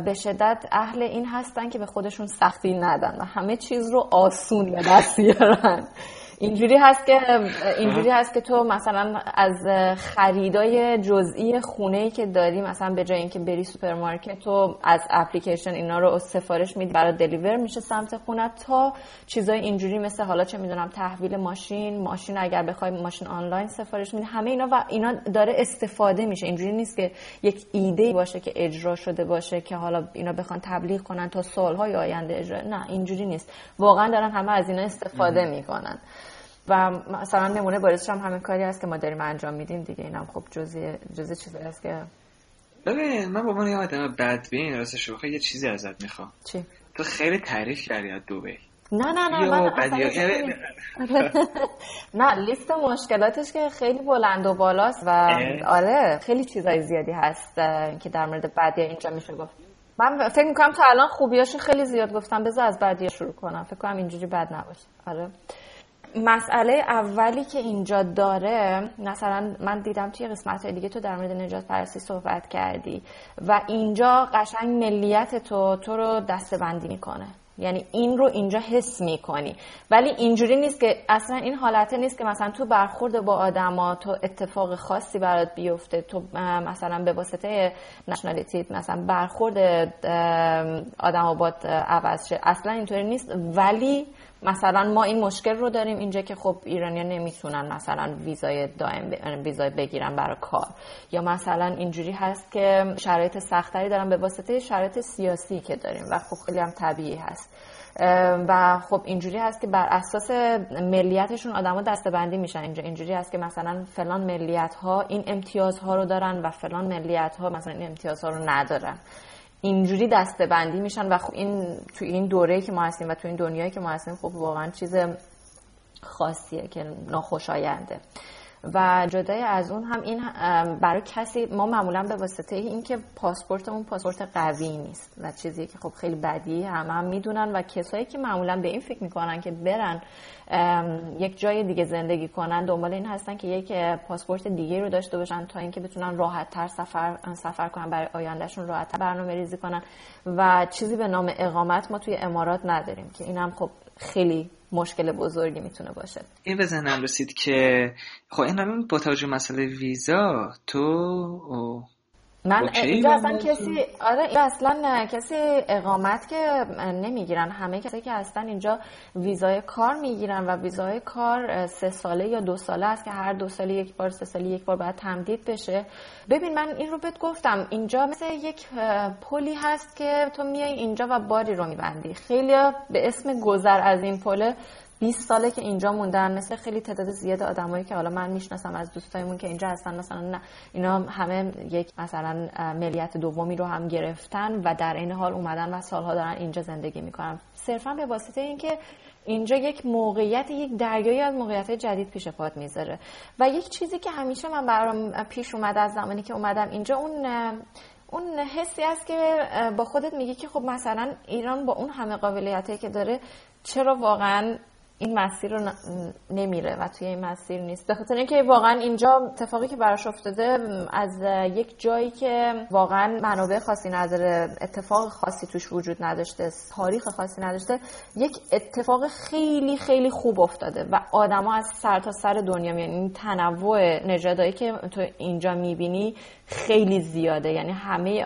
[SPEAKER 4] به شدت اهل این هستن که به خودشون سختی ندن. و همه چیز رو آسون به دست بیارن. اینجوری هست که اینجوری هست که تو مثلا از خریدای جزئی خونه ای که داری مثلا به جای اینکه بری سوپرمارکت تو از اپلیکیشن اینا رو سفارش میدی برات deliver میشه سمت خونه تا چیزای اینجوری مثل حالا چه می‌دونم تحویل ماشین ماشین اگر بخوای ماشین آنلاین سفارش میدی همه اینا و اینا داره استفاده میشه. اینجوری نیست که یک ایده باشه که اجرا شده باشه که حالا اینا بخوان تبلیغ کنن تا سالهای آینده اجرا. نه اینجوری نیست. واقعا دارن همه از اینا استفاده می‌کنن. و مثلا نمونه بارزش هم همین کاری هست که ما داریم انجام میدیم دیگه. اینم خب جزی جزی چیزی هست که
[SPEAKER 2] ببین من با من یه آدم بدبین راستش بخوای یه چیزی ازت می‌خوام.
[SPEAKER 4] چی؟
[SPEAKER 2] تو خیلی تعریف کردی از دبی.
[SPEAKER 4] نه نه نه من نه لیست مشکلاتش که خیلی بلند و بالاست و آره خیلی چیزای زیادی هست که در مورد بدیا اینجا میشه گفت. من فکر می‌کنم تا الان خوبیاشو خیلی زیاد گفتم بذار از بعدی شروع کنم. فکر کنم اینجوری بد نباشه. آره. مسئله اولی که اینجا داره مثلا من دیدم توی قسمت دیگه تو در مورد نجات پرستی صحبت کردی و اینجا قشنگ ملیت تو تو رو دستبندی می‌کنه. یعنی این رو اینجا حس می‌کنی. ولی اینجوری نیست که اصلا این حالته نیست که مثلا تو برخورد با آدما تو اتفاق خاصی برات بیفته تو مثلا به واسطه نشنالیتی مثلا برخورد آدما با عوض شه. اصلا اینطوری نیست. ولی مثلا ما این مشکل رو داریم اینجا که خب ایرانیا نمی‌تونن مثلا ویزای دائم ویزای بگیرن برای کار. یا مثلا اینجوری هست که شرایط سختری دارن به واسطه شرایط سیاسی که داریم و خب خیلی هم طبیعی هست. و خب اینجوری هست که بر اساس ملیتشون آدما دستبندی میشن. اینجا اینجوری هست که مثلا فلان ملیت ها این امتیازها رو دارن و فلان ملیت ها مثلا این امتیازها رو ندارن. اینجوری دسته بندی میشن و خب این تو این دوره که ما هستیم و تو این دنیایی که ما هستیم خب واقعا چیز خاصیه که ناخوشاینده. و جدای از اون هم این برای کسی ما معمولا به واسطه این که پاسپورتمون پاسپورت قوی نیست و چیزی که خب خیلی بدی هم هم می‌دونن و کسایی که معمولا به این فکر می‌کنن که برن یک جای دیگه زندگی کنن دنبال این هستن که یک پاسپورت دیگه رو داشته باشن تا اینکه بتونن راحت تر سفر سفر کنن برای آیندهشون راحت تر برنامه ریزی کنن. و چیزی به نام اقامت ما توی امارات نداریم که اینم خب خیلی مشکل بزرگی می‌تونه باشه.
[SPEAKER 2] این به ذهنم رسید که خب این با توجه مسئله ویزا تو
[SPEAKER 4] من اینجا اصلا کسی آره اینجا اصلا کسی اقامت که نمی‌گیرن. همه کسی که هستن اینجا ویزای کار می‌گیرن و ویزای کار سه ساله یا دو ساله است که هر دو ساله یک بار سه ساله یک بار باید تمدید بشه. ببین من این رو بهت گفتم. اینجا مثل یک پلی هست که تو میای اینجا و باری رو میبندی. خیلی به اسم گذر از این پله 20 ساله که اینجا موندن مثل خیلی تعداد زیاد آدمایی که حالا من می‌شناسم از دوستایمون که اینجا هستن مثلا نه اینا همه یک مثلا ملیت دومی رو هم گرفتن و در این حال اومدن و سالها دارن اینجا زندگی می‌کنن. صرفا به واسطه اینکه اینجا یک موقعیت یک دریایی از موقعیت جدید پیش پات می‌ذاره. و یک چیزی که همیشه من برام پیش اومده از زمانی که اومدم اینجا اون اون حسی است که با خودت میگی که خب مثلا ایران با اون همه قابلیتی که داره چرا واقعا این مسیر رو نمیره و توی این مسیر نیست. به خاطر اینکه واقعا اینجا اتفاقی که براش افتاده از یک جایی که واقعا منابع خاصی نداره اتفاق خاصی توش وجود نداشته تاریخ خاصی نداشته یک اتفاق خیلی خیلی خوب افتاده و آدما از سر تا سر دنیا میان. این تنوع نژادایی که تو اینجا می‌بینی خیلی زیاده. یعنی همه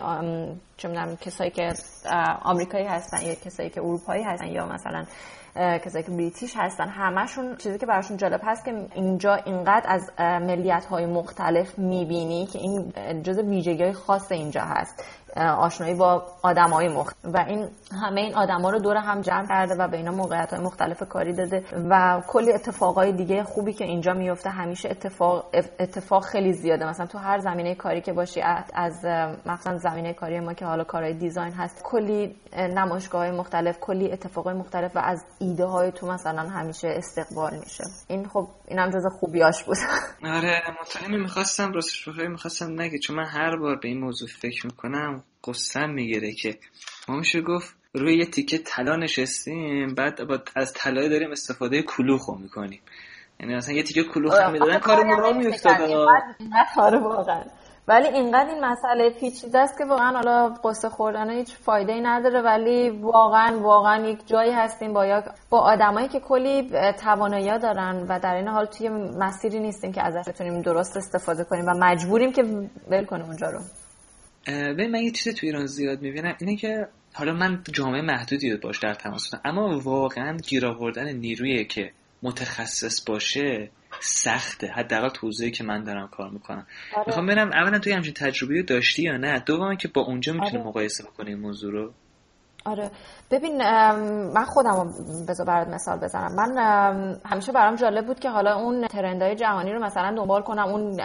[SPEAKER 4] چه کسایی که آمریکایی هستن یا کسایی که اروپایی هستن یا مثلا کسایی که بریتیش هستن همشون چیزی که براشون جالب هست که اینجا اینقدر از ملیت های مختلف می‌بینی که این جز ویژگی های خاص اینجا هست. آشنایی با های مختلف و این همه این آدما رو دور هم جمع کرده و به اینا موقعیت های مختلف کاری داده و کلی اتفاقای دیگه خوبی که اینجا میفته همیشه اتفاق اتفاق خیلی زیاده. مثلا تو هر زمینه کاری که باشی از مثلا زمینه کاری ما که حالا کارهای دیزاین هست کلی نمایشگاه های مختلف کلی اتفاقای مختلف و از ایده های تو مثلا همیشه استقبال میشه. این خب اینم جز خوبیاش بود.
[SPEAKER 2] آره مطمئنی می‌خواستم راستش بخوای می‌خواستم نگه چون من هر بار به این موضوع فکر می‌کنم قصم می‌گیره که ما میشه گفت روی یه تیکه طلا نشستیم بعد با از طلای داریم استفاده کلوخو می‌کنیم. یعنی مثلا یه تیکه کلوخ
[SPEAKER 4] آره،
[SPEAKER 2] می‌دادن کارمون را میافتاد.
[SPEAKER 4] آره واقعا. ولی اینقدر این مسئله پیچیده است که واقعا حالا قصه خوردن هیچ فایده ای نداره ولی واقعا واقعا یک جایی هستیم با با آدمایی که کلی توانایی دارن و در این حال توی مسیری نیستیم که ازش بتونیم درست استفاده کنیم و مجبوریم که ول کنیم اونجا رو.
[SPEAKER 2] ببین من یه چیزی تو ایران زیاد می‌بینم اینه که حالا من جامعه محدودی باش در تماس اما واقعا گیر آوردن نیرویی که متخصص باشه سخته حداقل توضیحی که من دارم کار می‌کنم آره. می‌خوام ببینم اولا توی همچین تجربه داشتی یا نه دوم که با اونجا می‌تونی آره. مقایسه بکنی این موضوع رو
[SPEAKER 4] آره. ببین من خودم بذار برات مثال بزنم. من همیشه برام جالب بود که حالا اون ترندهای جهانی رو مثلا دنبال کنم. اون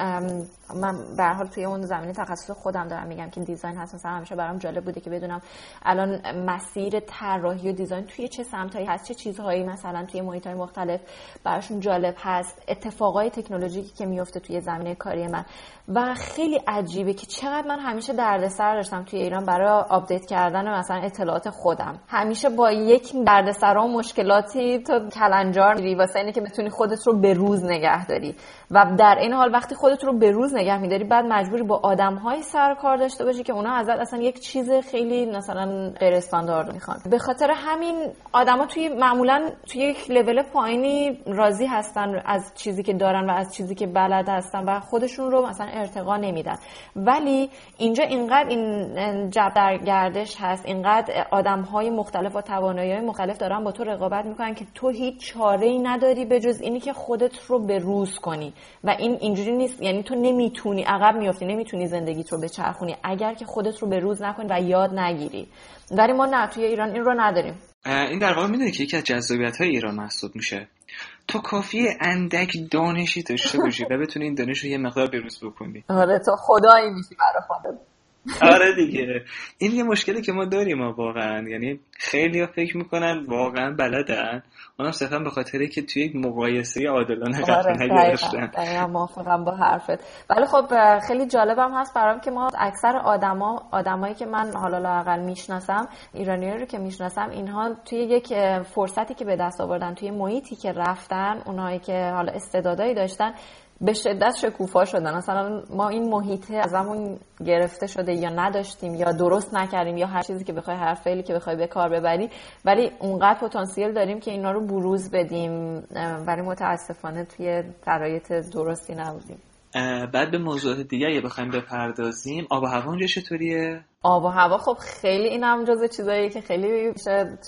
[SPEAKER 4] من به حال توی اون زمینه تخصص خودم دارم میگم که دیزاین هست. مثلا همیشه برام جالب بوده که بدونم الان مسیر طراحی و دیزاین توی چه سمتایی هست چه چیزهایی مثلا توی محیط مختلف براشون جالب هست. اتفاقای تکنولوژیکی که میفته توی زمینه کاری من. و خیلی عجیبه که چقدر من همیشه دردسر داشتم توی ایران برای آپدیت کردن مثلا اطلاعات خودم. همیشه با یک دردسر و مشکلاتی تو کلنجار میری واسه اینه که بتونی خودت رو به روز نگه داری. و در این حال وقتی خودت رو به روز نگه میداری بعد مجبوری با آدم های سر کار داشته باشی که اونا ازت اصلا یک چیز خیلی مثلا غیر استاندارد می‌خوان. به خاطر همین آدما توی معمولا توی یک لول پایینی راضی هستن از چیزی که دارن و از چیزی که بلد هستن و خودشون رو مثلا ارتقا نمیدن. ولی اینجا اینقدر این جب در گردش هست اینقدر آدم های مختلف و توانایی های مختلف دارن با تو رقابت می‌کنن که تو هیچ چاره ای نداری به جز اینی که خودت رو به روز کنی. و این اینجوری نیست. یعنی تو نمی‌تونی عقب میافتی نمی‌تونی زندگیت رو بچرخونی. اگر که خودت رو به روز نکنی و یاد نگیری. ولی ما نه توی ایران این رو نداریم.
[SPEAKER 2] این در واقع می‌دونی که یکی از جذابیت های ایران محسوب میشه. تو کافی اندک دانشی داشته باشی و بتونی این دانش رو یه مقدار بروز بکنی
[SPEAKER 4] آره تو خدایی میشی برای خودت.
[SPEAKER 2] آره دیگه. این یه مشکلی که ما داریم واقعا. یعنی خیلی ها فکر می‌کنن واقعا بلدن. اونم صرفا به خاطری که توی یک مقایسه عادلانه
[SPEAKER 4] قرار نگرفتن. موافقم با حرفت. ولی خب خیلی جالبم هست برام که ما اکثر آدما آدمایی که من حالا لاقل می‌شناسم ایرانی رو که می‌شناسم اینها توی یک فرصتی که به دست آوردن توی محیطی که رفتن اونایی که حالا استعدادایی داشتن به شدت شکوفا شدن. مثلا ما این محیطه ازمون گرفته شده یا نداشتیم یا درست نکردیم یا هر چیزی که بخوای هر فعلی که بخوای به کار ببری. ولی اونقدر پتانسیل داریم که اینا رو بروز بدیم. ولی متاسفانه توی شرایط درستی نبودیم.
[SPEAKER 2] بعد به موضوعات دیگه اگه بخوایم بپردازیم آب و هوا اونجا چطوریه؟
[SPEAKER 4] آب و هوا. خب خیلی این هم جز چیزایی که خیلی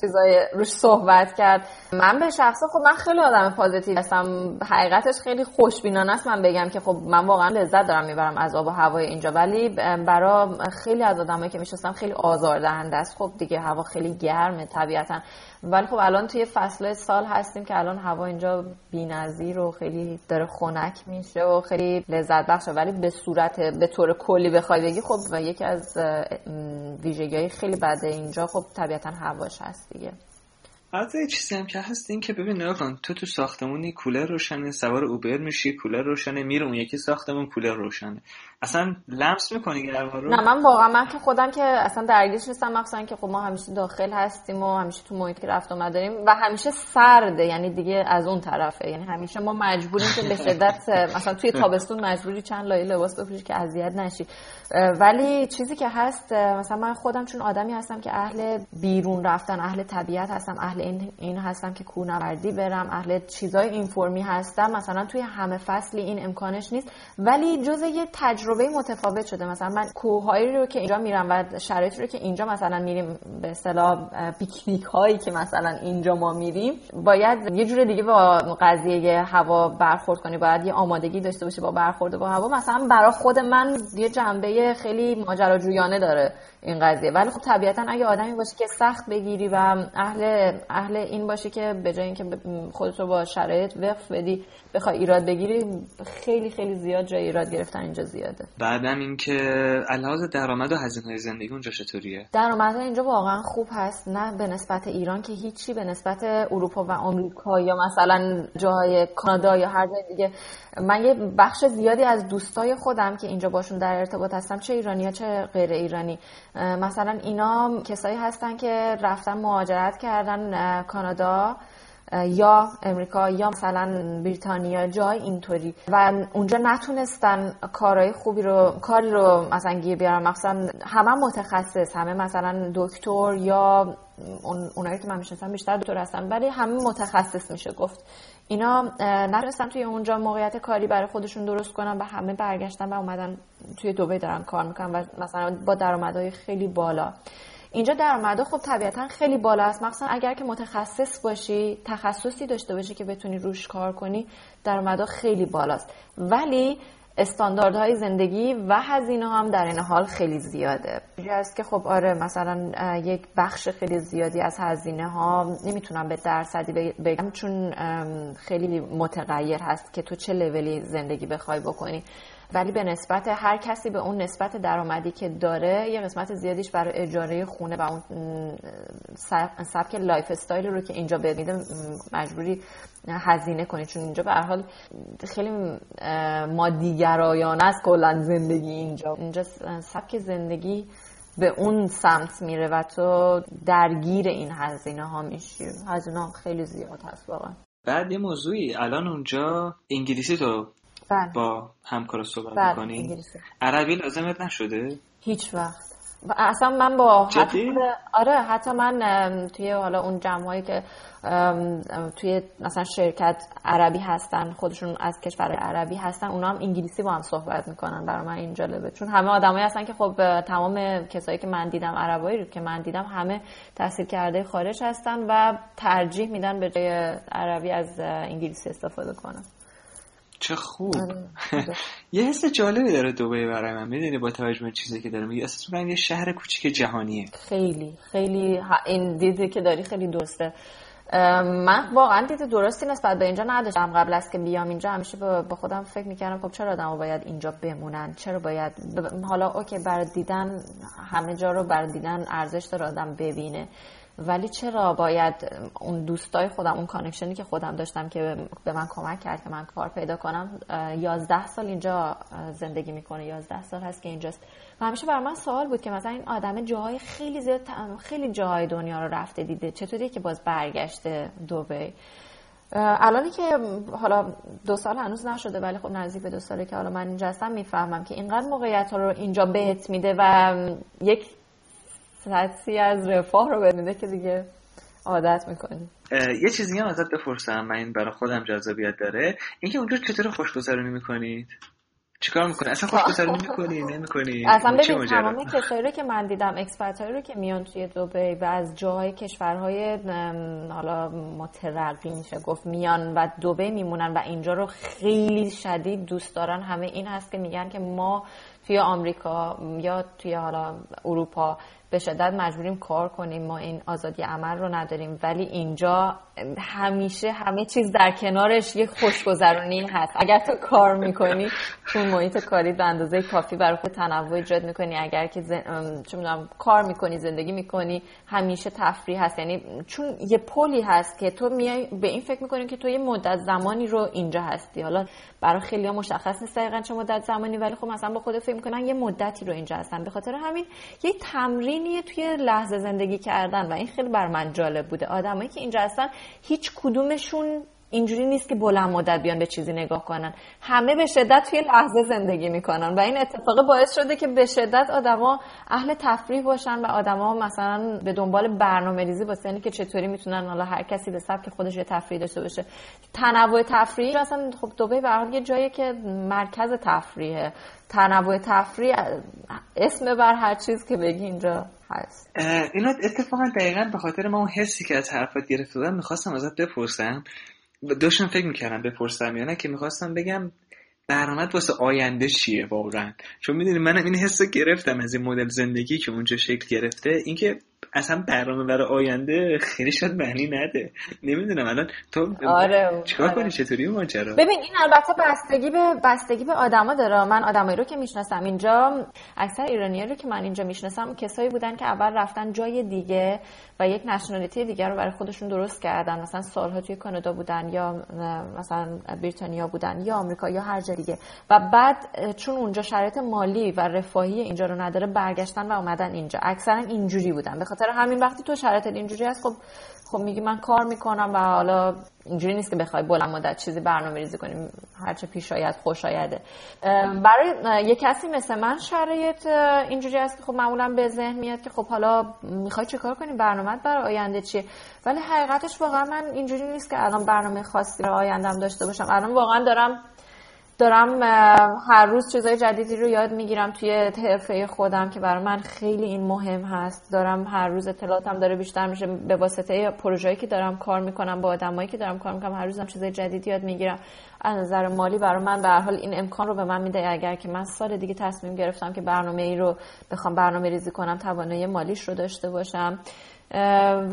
[SPEAKER 4] چیزای روش صحبت کرد. من به شخص خب من خیلی آدم پازیتیو هستم. حقیقتش خیلی خوشبینانه است من بگم که خب من واقعا لذت دارم می‌برم از آب و هوای اینجا. ولی برا خیلی از آدمایی که می‌شناسم خیلی آزاردهنده است. خب دیگه هوا خیلی گرمه طبیعتا. ولی خب الان توی فصل سال هستیم که الان هوا اینجا بی‌نظیر و خیلی داره خنک میشه و خیلی لذت بخشه. ولی به صورت به طور کلی بخوای بگی خب یکی از ویژگی خیلی بده اینجا خب طبیعتا هواش هست دیگه.
[SPEAKER 2] البته یه چیزی هم که هست این که ببین نگاه کن تو تو ساختمونی کولر روشنه سوار اوبر میشی کولر روشنه میره اون یکی ساختمون کولر روشنه. اصلا لمس می‌کنی گرما رو
[SPEAKER 4] نه من واقعا من که خودم که اصلا درگیرش نیستم مخصوصا که خب ما همیشه داخل هستیم و همیشه تو محیط که رفت آمد داریم و همیشه سرده یعنی دیگه از اون طرفه. یعنی همیشه ما مجبوریم که به شدت مثلا توی تابستون مجبوری چند لایه لباس بپوشی که اذیت نشی. ولی چیزی که هست مثلا من خودم چون آدمی هستم که اهل بیرون رفتن اهل طبیعت هستم اهل این, این هستم که کوهنوردی برم اهل چیزای این فرمی هستم مثلا توی همه فصلی این امکانش نیست. ولی جز یه تجربه متفاوت شده. مثلا من کوههایی رو که اینجا میرم و شرایطی رو که اینجا مثلا میریم به اصطلاح پیکنیک هایی که مثلا اینجا ما میریم باید یه جور دیگه با قضیه هوا برخورد کنی. باید یه آمادگی داشته باشی با برخورد با هوا. مثلا برای خود من یه جنبه خیلی ماجراجویانه داره. این قضیه. ولی خب طبیعتا اگه آدمی باشی که سخت بگیری و اهل اهل این باشی که به جای اینکه خودت رو با شرایط وقف بدی بخوای ایراد بگیری خیلی خیلی زیاد جای ایراد گرفتن اینجا زیاده.
[SPEAKER 2] بعدم اینکه لحاظ درآمد و هزینه زندگی اونجا چطوریه؟
[SPEAKER 4] درآمدها اینجا واقعا خوب هست نه به نسبت ایران که هیچی به نسبت اروپا و آمریکا یا مثلا جای کانادا یا هر جای دیگه. من یه بخش زیادی از دوستای خودم که اینجا باشون در ارتباط هستم چه ایرانی ها چه غیر ایرانی مثلا اینا کسایی هستن که رفتن مهاجرت کردن کانادا یا امریکا یا مثلا بریتانیا جای اینطوری. و اونجا نتونستن کارهای خوبی رو کاری رو مثلا گیر بیارن. مثلا همه متخصص همه مثلا دکتر یا اون اونایی که من می‌شناسم بیشتر دکتر هستن ولی همه متخصص میشه گفت. اینا نتونستن توی اونجا موقعیت کاری برای خودشون درست کنن و همه برگشتن و اومدن توی دبی دارن کار می‌کنن و مثلا با درآمدهای خیلی بالا. اینجا درآمدها خب طبیعتا خیلی بالا است. مخصوصا اگر که متخصص باشی تخصصی داشته باشی که بتونی روش کار کنی درآمدها خیلی بالاست. ولی استانداردهای زندگی و هزینه هم در این حال خیلی زیاده. است که خب آره مثلا یک بخش خیلی زیادی از هزینه ها نمی‌تونم به درصدی بگ- بگم چون خیلی متغیر هست که تو چه لولی زندگی بخوای بکنی. ولی به نسبت هر کسی به اون نسبت درآمدی که داره یه قسمت زیادیش برای اجاره خونه و اون سبک lifestyle رو که اینجا بهت مجبوری هزینه کنی چون اینجا به هر حال خیلی مادیگرایانه است کلا زندگی اینجا. اینجا سبک زندگی به اون سمت میره و تو درگیر این هزینه ها میشی. هزینه ها خیلی زیاد هست واقعا.
[SPEAKER 2] بعد یه موضوعی الان اونجا انگلیسی تو
[SPEAKER 4] بله.
[SPEAKER 2] با همکارا صحبت
[SPEAKER 4] بله
[SPEAKER 2] می‌کنی
[SPEAKER 4] انگلیسی.
[SPEAKER 2] عربی لازمت نشده؟
[SPEAKER 4] هیچ وقت. و اصلا من با؟ حتی آره حتی من توی حالا اون جمعایی که توی مثلا شرکت عربی هستن خودشون از کشور عربی هستن اونا هم انگلیسی با هم صحبت می‌کنن. برای من این جالبه. چون همه آدمایی هستن که خب تمام کسایی که من دیدم عربایی رو که من دیدم همه تحصیل کرده خارج هستن و ترجیح میدن به جای عربی از انگلیسی استفاده کنن.
[SPEAKER 2] چه خوب.
[SPEAKER 4] آره.
[SPEAKER 2] یه حس جالبی داره دبی برای من. می‌دونی با توجه به چیزی که داره میگه می‌کنم یه شهر کوچیک جهانیه.
[SPEAKER 4] خیلی خیلی این دیدی که داری خیلی درسته. من واقعا دید درستی نسبت به اینجا نداشتم. قبل از که بیام اینجا همیشه با خودم فکر می‌کردم خب چرا آدم باید اینجا بمونن؟ چرا باید ب- حالا okay برای دیدن همه جا رو برای دیدن ارزش داره آدم ببینه. ولی چرا باید اون دوستای خودم اون connection ی که خودم داشتم که به من کمک کرد که من کار پیدا کنم 11 سال اینجا زندگی می‌کنه. 11 سال هست که اینجاست. و همیشه برای من سوال بود که مثلا این آدم جاهای خیلی زیاد خیلی جاهای دنیا رو رفته دیده. چطوری که باز برگشته دبی الانی که حالا دو سال هنوز نشده ولی خب نزدیک به دو ساله که حالا من اینجا هستم می‌فهمم که اینقدر موقعیت ها رو اینجا بهت میده و یک سطحی از رفاه رو میده که دیگه عادت می‌کنی.
[SPEAKER 2] یه چیزی هم ازت بپرسم من این برای خودم جذابیت داره. اینکه اونجا چطور خوشگذرانی می‌کنید چیکار می‌کنی؟ اصلا خوشگذرانی می‌کنی؟ نمی‌کنی؟
[SPEAKER 4] اصلا ببین؟ تمام کسایی رو که من دیدم اکسپرت رو که میان توی دبی و از جاهای کشورهای حالا مترقی میشه گفت میان و دبی میمونن و اینجا رو خیلی شدید دوست دارن. همه این هست که میگن که ما توی آمریکا یا توی حالا اروپا به شدت مجبوریم کار کنیم ما این آزادی عمل رو نداریم. ولی اینجا همیشه همه چیز در کنارش یه خوشگذرونی هست. اگر تو کار می‌کنی تو محیط کاری به اندازه کافی برای خود تنوع ایجاد می‌کنی. اگر که زن... چون کار می‌کنی زندگی می‌کنی همیشه تفریح هست. یعنی چون یه پلی هست که تو میای به این فکر می‌کنی که تو یه مدت زمانی رو اینجا هستی. حالا برای خیلی مشخص نیست دقیقا چه مدت زمانی ولی خب مثلا با خودت فکر می‌کنن یه مدتی رو اینجا هستن. به خاطر همین یه تمرینیه توی لحظه زندگی کردن و این خیلی بر من جالب بوده. آدمایی که اینجا هستن هیچ کدومشون اینجوری نیست که بلند مدت بیان به چیزی نگاه کنن. همه به شدت توی لحظه زندگی می‌کنن و این اتفاق باعث شده که به شدت آدما اهل تفریح باشن و آدما مثلا به دنبال برنامه ریزی واسه اینکه چطوری می‌تونن حالا هر کسی به سبک خودش یه تفریح داشته باشه. تنوع تفریح اصلا خب دبی به یه جایی که مرکز تفریحه. تنوع تفریح اسم بر هر چیز که بگی اینجا هست.
[SPEAKER 2] اینا اتفاقا دقیقا به خاطر ما اون حسی که از حرفات گرفته بودم می‌خواستم ازت بپرسم. داشتم فکر می‌کردم بپرسم یا نه که می‌خواستم بگم برآمد واسه آینده چیه واقعا. چون می‌دونی منم این حس گرفتم از این مدل زندگی که اونجا شکل گرفته. اینکه اصلا برنامه برای آینده خیلی شاید معنی نده. نمی‌دونم الان تو
[SPEAKER 4] آره،
[SPEAKER 2] چیکار
[SPEAKER 4] آره.
[SPEAKER 2] کنی؟ چطوری ماجرا؟
[SPEAKER 4] ببین این البته بستگی به بستگی به آدما داره. من آدمایی رو که می‌شناسم. اینجا اکثر ایرانی‌ها رو که من اینجا می‌شناسم کسایی بودن که اول رفتن جای دیگه و یک نشنالیتی دیگه رو برای خودشون درست کردن. مثلا سالها توی کانادا بودن یا مثلا بریتانیا بودن یا آمریکا یا هر جا دیگه. و بعد چون اونجا شرایط مالی و رفاهی اینجا رو نداره برگشتن و اومدن اینجا. اکثرا اینجوری بودن. خاطر همین وقتی تو شرایط اینجوری هست خب خب میگی من کار می‌کنم و حالا اینجوری نیست که بخوای بلند مدت چیزی برنامه ریزی کنیم هرچه پیش آید خوش آیده. برای یه کسی مثل من شرایط اینجوری هست که خب معمولا به ذهن میاد که خب حالا می‌خوای چه کار کنی؟ برنامه برای آینده چیه؟ ولی حقیقتش واقعا من اینجوری نیست که الان برنامه خاصی برای آیندم داشته باشم. الان واقعا دارم دارم هر روز چیزای جدیدی رو یاد می‌گیرم توی حرفه خودم که برای من خیلی این مهم هست. دارم هر روز اطلاعاتم داره بیشتر میشه. به واسطه پروژه‌ای که دارم کار می‌کنم با آدمایی که دارم کار می‌کنم هر روزم چیزای جدیدی یاد می‌گیرم. از نظر مالی برای من به هر حال این امکان رو به من میده. اگر که من سال دیگه تصمیم گرفتم که برنامه ای رو بخوام برنامه ریزی کنم توانایی مالیش رو داشته باشم.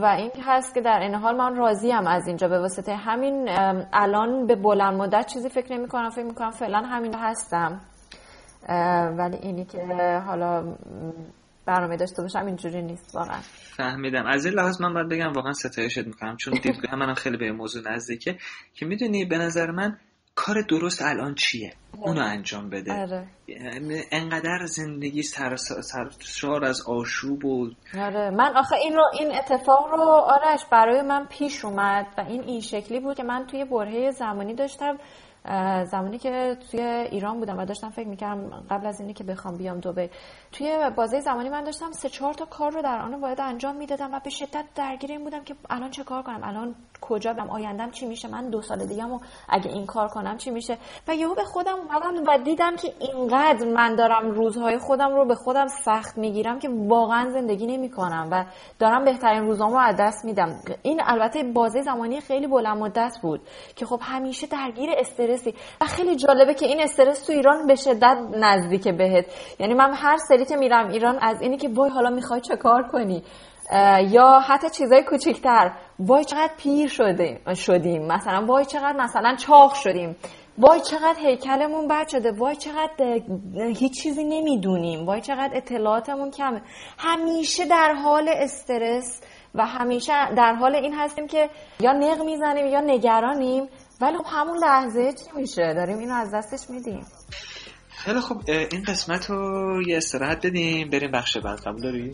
[SPEAKER 4] و این هست که در این حال من راضیم از اینجا. به واسطه همین الان به بلند مدت چیزی فکر نمی کنم فکر می کنم فعلا همین هستم. ولی اینی که حالا برنامه داشته باشم اینجوری نیست واقعا.
[SPEAKER 2] فهمیدم. از این لحاظ من باید بگم واقعا ستایشت می‌کنم چون دیدگاه منم خیلی به موضوع نزدیکه. که می‌دونی به نظر من کار درست الان چیه؟ اونو انجام بده.
[SPEAKER 4] آره.
[SPEAKER 2] انقدر زندگی سر سرشار از آشوب و
[SPEAKER 4] آره. من آخه این رو این اتفاق رو آرش برای من پیش اومد و این این شکلی بود که من توی برهه زمانی داشتم زمانی که توی ایران بودم و داشتم فکر می‌کردم قبل از اینی که بخوام بیام دبی. توی بازه زمانی من داشتم سه چهار تا کار رو در آن باید انجام می‌دادم و به شدت درگیر این بودم که الان چه کار کنم؟ الان کجا برم آیندم چی میشه من دو سال دیگه اگه این کار کنم چی میشه؟ و یهو به خودم اومدم و دیدم که اینقدر من دارم روزهای خودم رو به خودم سخت می‌گیرم که واقعا زندگی نمی‌کنم و دارم بهترین روزام رو از دست میدم. این البته بازه زمانی خیلی بلند مدت بود که خب همیشه درگیر استرسی. و خیلی جالبه که این استرس تو ایران به شدت نزدیک بهت. یعنی من هر سری که میرم ایران از اینی که وای حالا می‌خوای چه کار کنی؟ یا حتی چیزای کوچیکتر وای چقدر پیر شده شدیم. مثلا وای چقدر مثلا چاق شدیم. وای چقدر هیکلمون بد شده. وای چقدر هیچ چیزی نمی‌دونیم. وای چقدر اطلاعاتمون کمه. همیشه در حال استرس و همیشه در حال این هستیم که یا نق می‌زنیم یا نگرانیم. ولی خب همون لحظه چی میشه؟ داریم اینو از دستش میدیم.
[SPEAKER 2] خیلی اه، این قسمت رو یه استراحت بدیم بریم بخش بعد قبول داری؟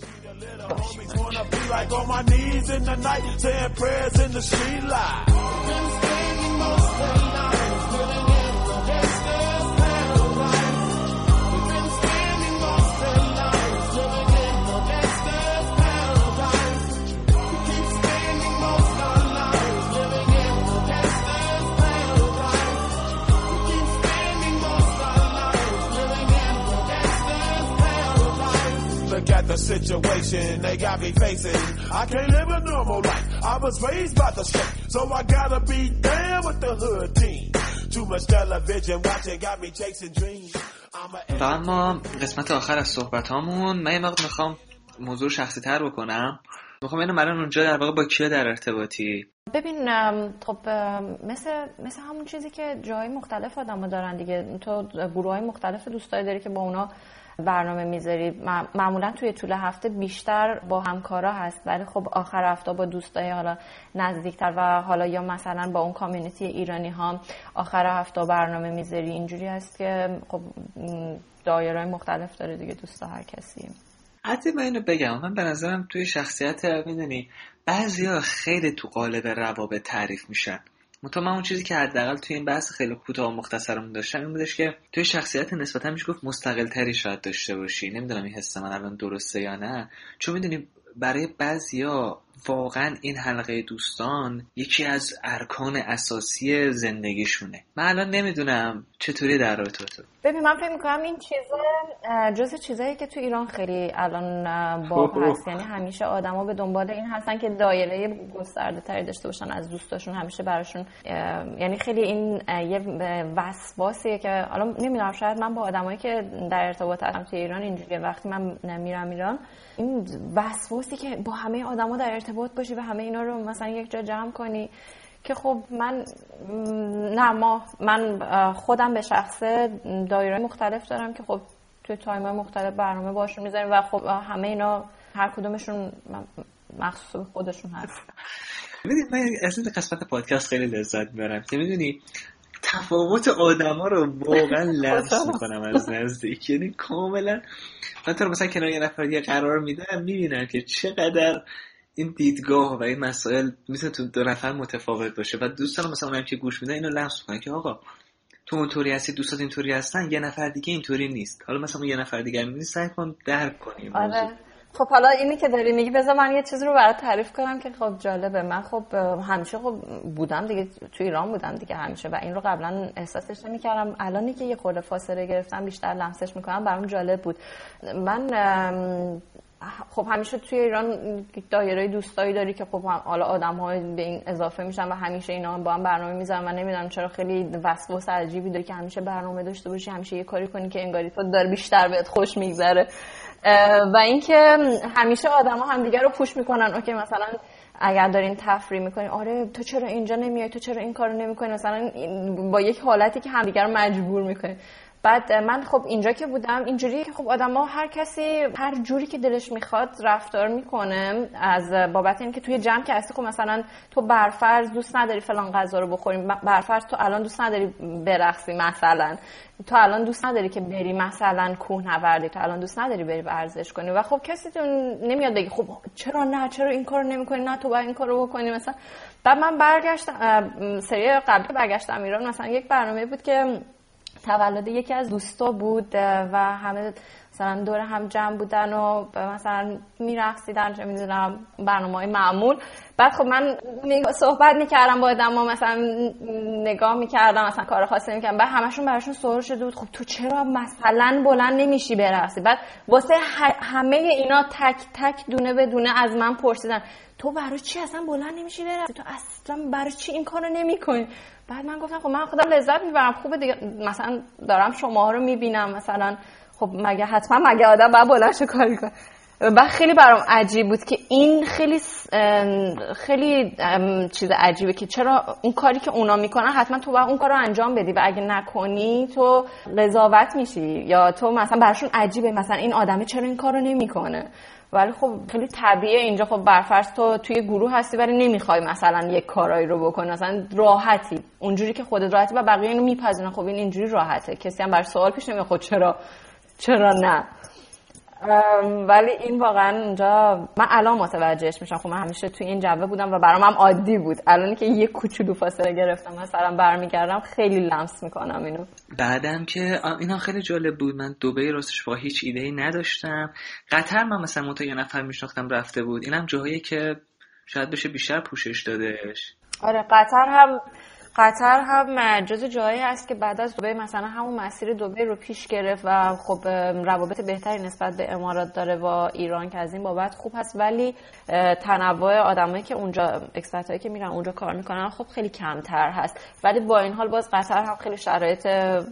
[SPEAKER 5] The situation they got me facing. I can't live a normal life. I was raised by the street, so I gotta be down with the hood team. Too much television watching got me chasing dreams. I'm a
[SPEAKER 2] و اما قسمت آخر از صحبت هامون من یه مقدار می‌خوام موضوع شخصی تر بکنم می‌خوام اینو الان اونجا در واقع با کیا در ارتباطی
[SPEAKER 4] ببین خب مثل مثل همون چیزی که جای مختلف آدم دارن دیگه تو گروه های مختلف دوستایی داری که با اونا برنامه می‌ذاری. معمولا توی طول هفته بیشتر با همکارا هست ولی خب آخر هفته با دوستای حالا نزدیکتر و حالا یا مثلا با اون کامیونیتی ایرانی ها آخر هفته برنامه می‌ذاری. اینجوری هست که خب دایره مختلف داره دیگه دوستا هر کسی.
[SPEAKER 2] حتی من اینو بگم من به نظرم توی شخصیت می‌دونی بعضیا خیلی تو قالب روابط تعریف میشن. منتها من اون چیزی که حداقل توی این بحث خیلی کوتاه و مختصرمون داشتم این بودش که توی شخصیت نسبتا میشه گفت مستقل تری شاید داشته باشی. نمی‌دونم این حس من الان درسته یا نه. چون می‌دونی برای بعضیا واقعا این حلقه دوستان یکی از ارکان اساسی زندگیشونه. من الان نمی‌دونم چطوری در رابطه تو
[SPEAKER 4] ببین من فکر می‌کنم این چیزا جز چیزایی که تو ایران خیلی الان باب
[SPEAKER 2] اوه.
[SPEAKER 4] هست. یعنی همیشه آدما به دنبال این هستن که دایره گسترده تری داشته باشن از دوستاشون همیشه براشون یعنی خیلی این یه وسواسیه که حالا نمی‌دونم شاید من با آدمایی که در ارتباط هستم تو ایران اینجوریه. وقتی من میرم ایران این وسواسی که با همه آدما در ارتباط باشی و همه اینا رو مثلا یک جا جمع کنی. که خب من نه ما من خودم به شخصه دایره مختلف دارم که خب توی تایم مختلف برنامه باشون می‌ذاریم و خب همه اینا هر کدومشون مخصوص خودشون هست.
[SPEAKER 2] من از این قسمت پادکست خیلی لذت می‌برم که می‌دونی تفاوت آدما رو واقعا لمس می‌کنم از نزدیک. یعنی کاملا من تو مثلا کنار یه نفر یه قرار میدم می‌بینم که چقدر این دیدگاه و این مسائل می‌تونه تو دو نفر متفاوت باشه و دوستان مثلا اونم که گوش میدن اینو لمس می‌کنن که آقا تو اونطوری هستی دوستات اینطوری هستن یه نفر دیگه اینطوری نیست. حالا مثلا یه نفر دیگه رو سعی کن درک کنی این موضوع.
[SPEAKER 4] آره. خب حالا اینی که داری میگی بذار من یه چیزی رو برات تعریف کنم که خب جالبه. من خب همیشه خب بودم دیگه تو ایران بودم دیگه همیشه و این رو قبلا احساسش نمی‌کردم. الانی که یه خورده فاصله گرفتم بیشتر لمسش می‌کنم برام جالب بود. من خب همیشه توی ایران دایره دوستایی داری که خب هم- حالا آدم های به این اضافه میشن و همیشه اینا با هم برنامه می‌ذارن. و نمی‌دونم چرا خیلی وسواس عجیبی داری که همیشه برنامه داشته باشی همیشه یه کاری کنی که انگاری تو داره بیشتر بهت خوش میگذره. و اینکه همیشه آدما همدیگه رو پوش می‌کنن. اوکی مثلا اگر دارین تفریح می‌کنین آره تو چرا اینجا نمیای؟ تو چرا این کارو نمی‌کنی؟ مثلا با یک حالتی که همدیگه رو مجبور می‌کنین بعد من خب اینجا که بودم اینجوریه که خب آدما هر کسی هر جوری که دلش می‌خواد رفتار می‌کنه از بابت اینکه توی جمع که هستی خب مثلا تو برفرض دوست نداری فلان غذا رو بخوریم برفرض تو الان دوست نداری برقصی مثلا تو الان دوست نداری که بری مثلا کوهنوردی تو الان دوست نداری بری ورزش کنی. و خب کسی تو نمیاد بگه خب چرا نه چرا این کارو نمی‌کنی؟ نه تو باید این کارو بکنی مثلا. بعد من برگشتم سری قبل که برگشتم ایران مثلا یک برنامه بود که تولد یکی از دوستا بود و همه مثلا دور هم جمع بودن و مثلا میرقصیدن چه می‌دونم برنامه های معمول. بعد خب من صحبت می‌کردم با آدم مثلا نگاه می‌کردم مثلا کار خاصی می‌کردم بعد همشون براشون سوال شده بود خب تو چرا مثلا بلند نمیشی برقصی؟ بعد واسه همه اینا تک تک دونه به دونه از من پرسیدن تو برای چی اصلا بلند نمیشی برقصی؟ تو اصلا برای چی این کارو نمی‌کنی؟ بعد من گفتم خب من خودم لذت می‌برم. خوبه دیگه. مثلا دارم شما رو می‌بینم. مثلا خب مگه حتما مگه آدم باید بلند شه کاری کنه. بعد خیلی برام عجیب بود که این خیلی خیلی چیز عجیبه که چرا اون کاری که اونا می‌کنن حتما تو باید اون کار رو انجام بدی و اگه نکنی تو قضاوت میشی. یا تو مثلا براشون عجیبه. مثلا این آدمه چرا این کار رو نمی‌کنه؟ ولی خب خیلی طبیعیه اینجا. خب برفرض تو توی گروه هستی ولی نمی‌خوای مثلا یک کارایی رو بکنی. مثلا راحتی. اونجوری که خودت راحتی و بقیه اینو میپذیرن. خب این اینجوری راحته. کسی هم بر سوال پیش نمیاد. خب چرا؟ چرا نه؟ ولی این واقعا اونجا من الان متوجهش میشم. خب من همیشه توی این جبه بودم و برام هم عادی بود. الان که یه کوچولو فاصله گرفتم مثلا برمیگردم خیلی لمس می‌کنم اینو.
[SPEAKER 2] بعدم که اینا خیلی جالب بود. من دبی راستش با هیچ ایده ای نداشتم. قطر من مثلا متا یه نفر میشناختم رفته بود. اینم جاهایی که شاید بشه بیشتر پوشش دادش.
[SPEAKER 4] آره قطر هم قطر هم جز جایی هست که بعد از دبی مثلا همون مسیر دبی رو پیش گرفت و خب روابط بهتری نسبت به امارات داره با ایران که از این بابت خوب هست. ولی تنوع آدمایی که اونجا expat که میرن اونجا کار می‌کنن خب خیلی کمتر هست. ولی با این حال باز قطر هم خیلی شرایط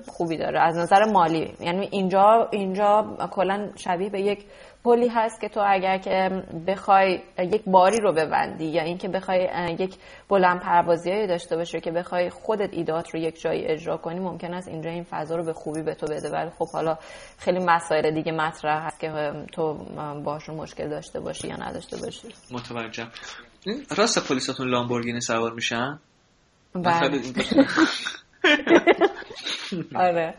[SPEAKER 4] خوبی داره. از نظر مالی یعنی اینجا اینجا کلا شبیه به یک پلی هست که تو اگر که بخوای یک باری رو ببندی یا اینکه بخوای یک بلند پروازی داشته باشی که بخوای خودت ایدات رو یک جایی اجرا کنی ممکن است اینجا این فضا رو به خوبی به تو بده. ولی خب حالا خیلی مسائل دیگه مطرح هست که تو باشون مشکل داشته باشی یا نداشته باشی.
[SPEAKER 2] متوجهم راست پلیساتون لامبورگینی سوار میشن؟
[SPEAKER 4] بله. آره.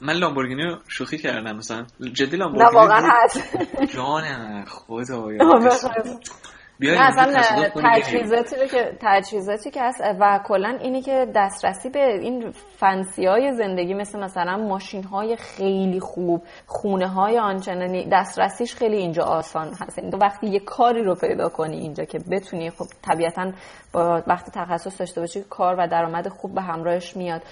[SPEAKER 2] من لامبورگینی رو شوخی کردم مثلا. جدی
[SPEAKER 4] نه
[SPEAKER 2] لامبورگینی
[SPEAKER 4] واقعا
[SPEAKER 2] بود؟
[SPEAKER 4] هست.
[SPEAKER 2] جانم خدایا.
[SPEAKER 4] بخیر.
[SPEAKER 2] بیا
[SPEAKER 4] نه اصلا. تجهیزاتی رو که تجهیزاتی که هست و کلا اینی که دسترسی به این فنسی های زندگی مثل مثلا ماشین های خیلی خوب خونه های آنچنانی دسترسیش خیلی اینجا آسان هست یعنی تو وقتی یه کاری رو پیدا کنی اینجا که بتونی خب طبیعتا با وقتی تخصص داشته باشی کار و درآمد خوب به همراهش میاد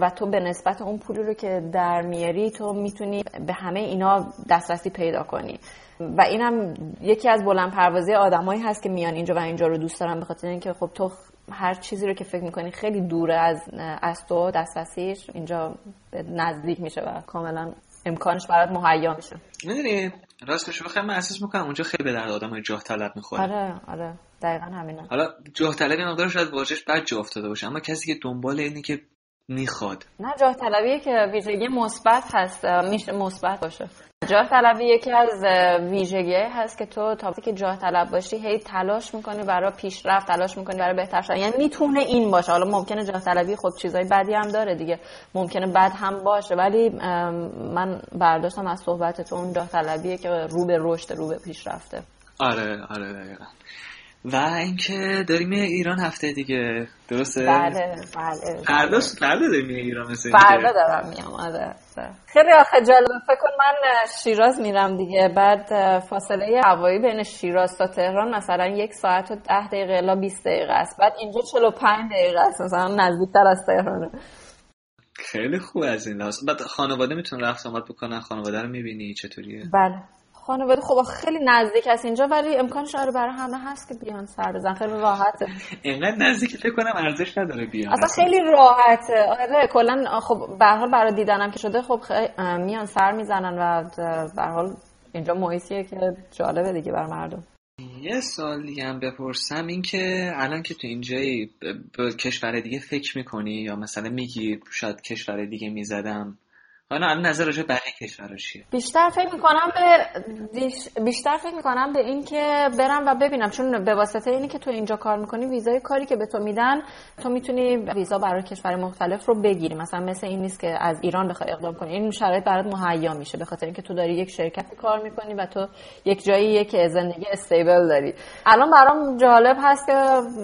[SPEAKER 4] و تو به نسبت اون پولی رو که در میاری تو می‌تونی به همه اینا دسترسی پیدا کنی و اینم یکی از بلند پروازی آدمایی هست که میان اینجا و اینجا رو دوست دارن به خاطر اینکه خب تو هر چیزی رو که فکر می‌کنی خیلی دوره از از تو دسترسیش اینجا به نزدیک میشه و کاملا امکانش برات مهیا میشه.
[SPEAKER 2] می‌دونی؟ راستش بخوام من احساس می‌کنم اونجا خیلی به درد آدم جاه طلب می‌خوره.
[SPEAKER 4] آره آره. دقیقا همینه.
[SPEAKER 2] حالا جاه طلب یه مقدار شاید واژش بد جا افتاده باشه اما کسی که دنبال اینه که می‌خواد.
[SPEAKER 4] نه جاه طلبیه که ویژگی مثبت هست میشه مثبت باشه. جاه طلبی یکی از ویژگی هست که تو تا وقتی که جاه طلب باشی هی تلاش می‌کنی برای پیشرفت تلاش می‌کنی برای بهتر شدن. یعنی می‌تونه این باشه. حالا ممکنه جاه طلبی خب چیزای بدی هم داره دیگه. ممکنه بد هم باشه. ولی من برداشتم از صحبت تو اون جاه طلبیه که رو به رشد رو به پیشرفته.
[SPEAKER 2] آره آره دقیقا. و اینکه داریم میای ایران هفته دیگه. درسته؟
[SPEAKER 4] بله بله.
[SPEAKER 2] فردا فردا داریم میای ایران مثل
[SPEAKER 4] فردا دارم میام آره آره. خیلی آخه جالبه فکر کن من شیراز میرم دیگه. بعد فاصله هوایی بین شیراز تا تهران مثلا یک ساعت و ده دقیقه الا 20 دقیقه است. بعد اینجا 45 دقیقه است. مثلا نزدیکتر از تهرانه
[SPEAKER 2] خیلی خوب از این لحاظ بعد خانواده می‌تونه رفت آمد بکنن؟ خانواده رو می‌بینی؟ چطوریه؟
[SPEAKER 4] بله. خانواده خب خیلی نزدیک است اینجا ولی امکانش آره برای همه هست که بیان سر بزن. خیلی راحته
[SPEAKER 2] اینقدر نزدیک فکر کنم ارزش نداره بیان.
[SPEAKER 4] اصلا خیلی راحته آره کلا خب به حال برای دیدنم که شده خب میان سر می‌زنن و به حال اینجا محیطیه که جالبه دیگه بر مردم.
[SPEAKER 2] یه سوال دیگه هم بپرسم این که الان که تو اینجایی به کشور دیگه فکر می‌کنی یا مثلا میگی شاید کشور دیگه می‌زدم حالا الان نظر راجع بقیه کشورها چیه؟
[SPEAKER 4] بیشتر فکر می‌کنم به بیش- بیشتر فکر می‌کنم به این که برم و ببینم. چون به واسطه اینی که تو اینجا کار می‌کنی ویزای کاری که به تو میدن تو می‌تونی ویزا برای کشور مختلف رو بگیری. مثلا مثل این نیست که از ایران بخوای اقدام کنی. این شرایط برات مهیا میشه به خاطر اینکه تو داری یک شرکت کار می‌کنی و تو یک جایی که زندگی استیبل داری. الان برام جالب هست که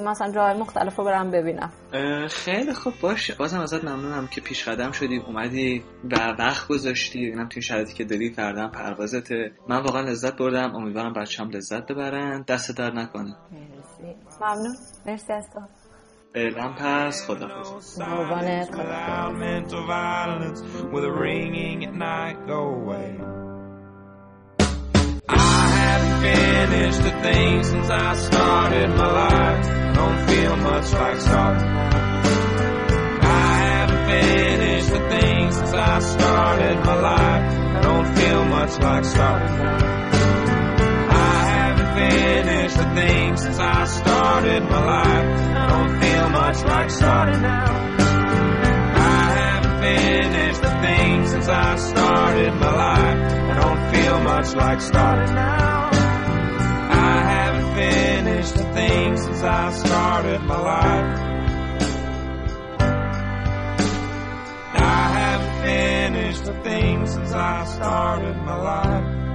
[SPEAKER 4] مثلا جاهای مختلف رو برم ببینم.
[SPEAKER 2] خیلی خوب باشه. بازم ازت ممنونم که پیش قدم شدی. اومدی و وقت گذاشتی اینم توی شرایطی که داری فردا پروازته من واقعا لذت بردم امیدوارم بچه‌ام لذت ببرن دست در نکنه
[SPEAKER 4] مرسی ممنون مرسی از تو
[SPEAKER 2] فعلا پس خدافظ
[SPEAKER 4] قربانت خدا
[SPEAKER 6] Loud mental violence with a ringing at night go away. I haven't finished a thing since I started my life. I don't feel much like starting. I haven't finished since I started my life. I don't feel much like starting now. I haven't finished a thing since I started my life. I don't feel much like starting now. I haven't finished a thing since I started my life. I don't feel much like starting now. I haven't finished a thing since I started my life. Finished a thing since I started my life.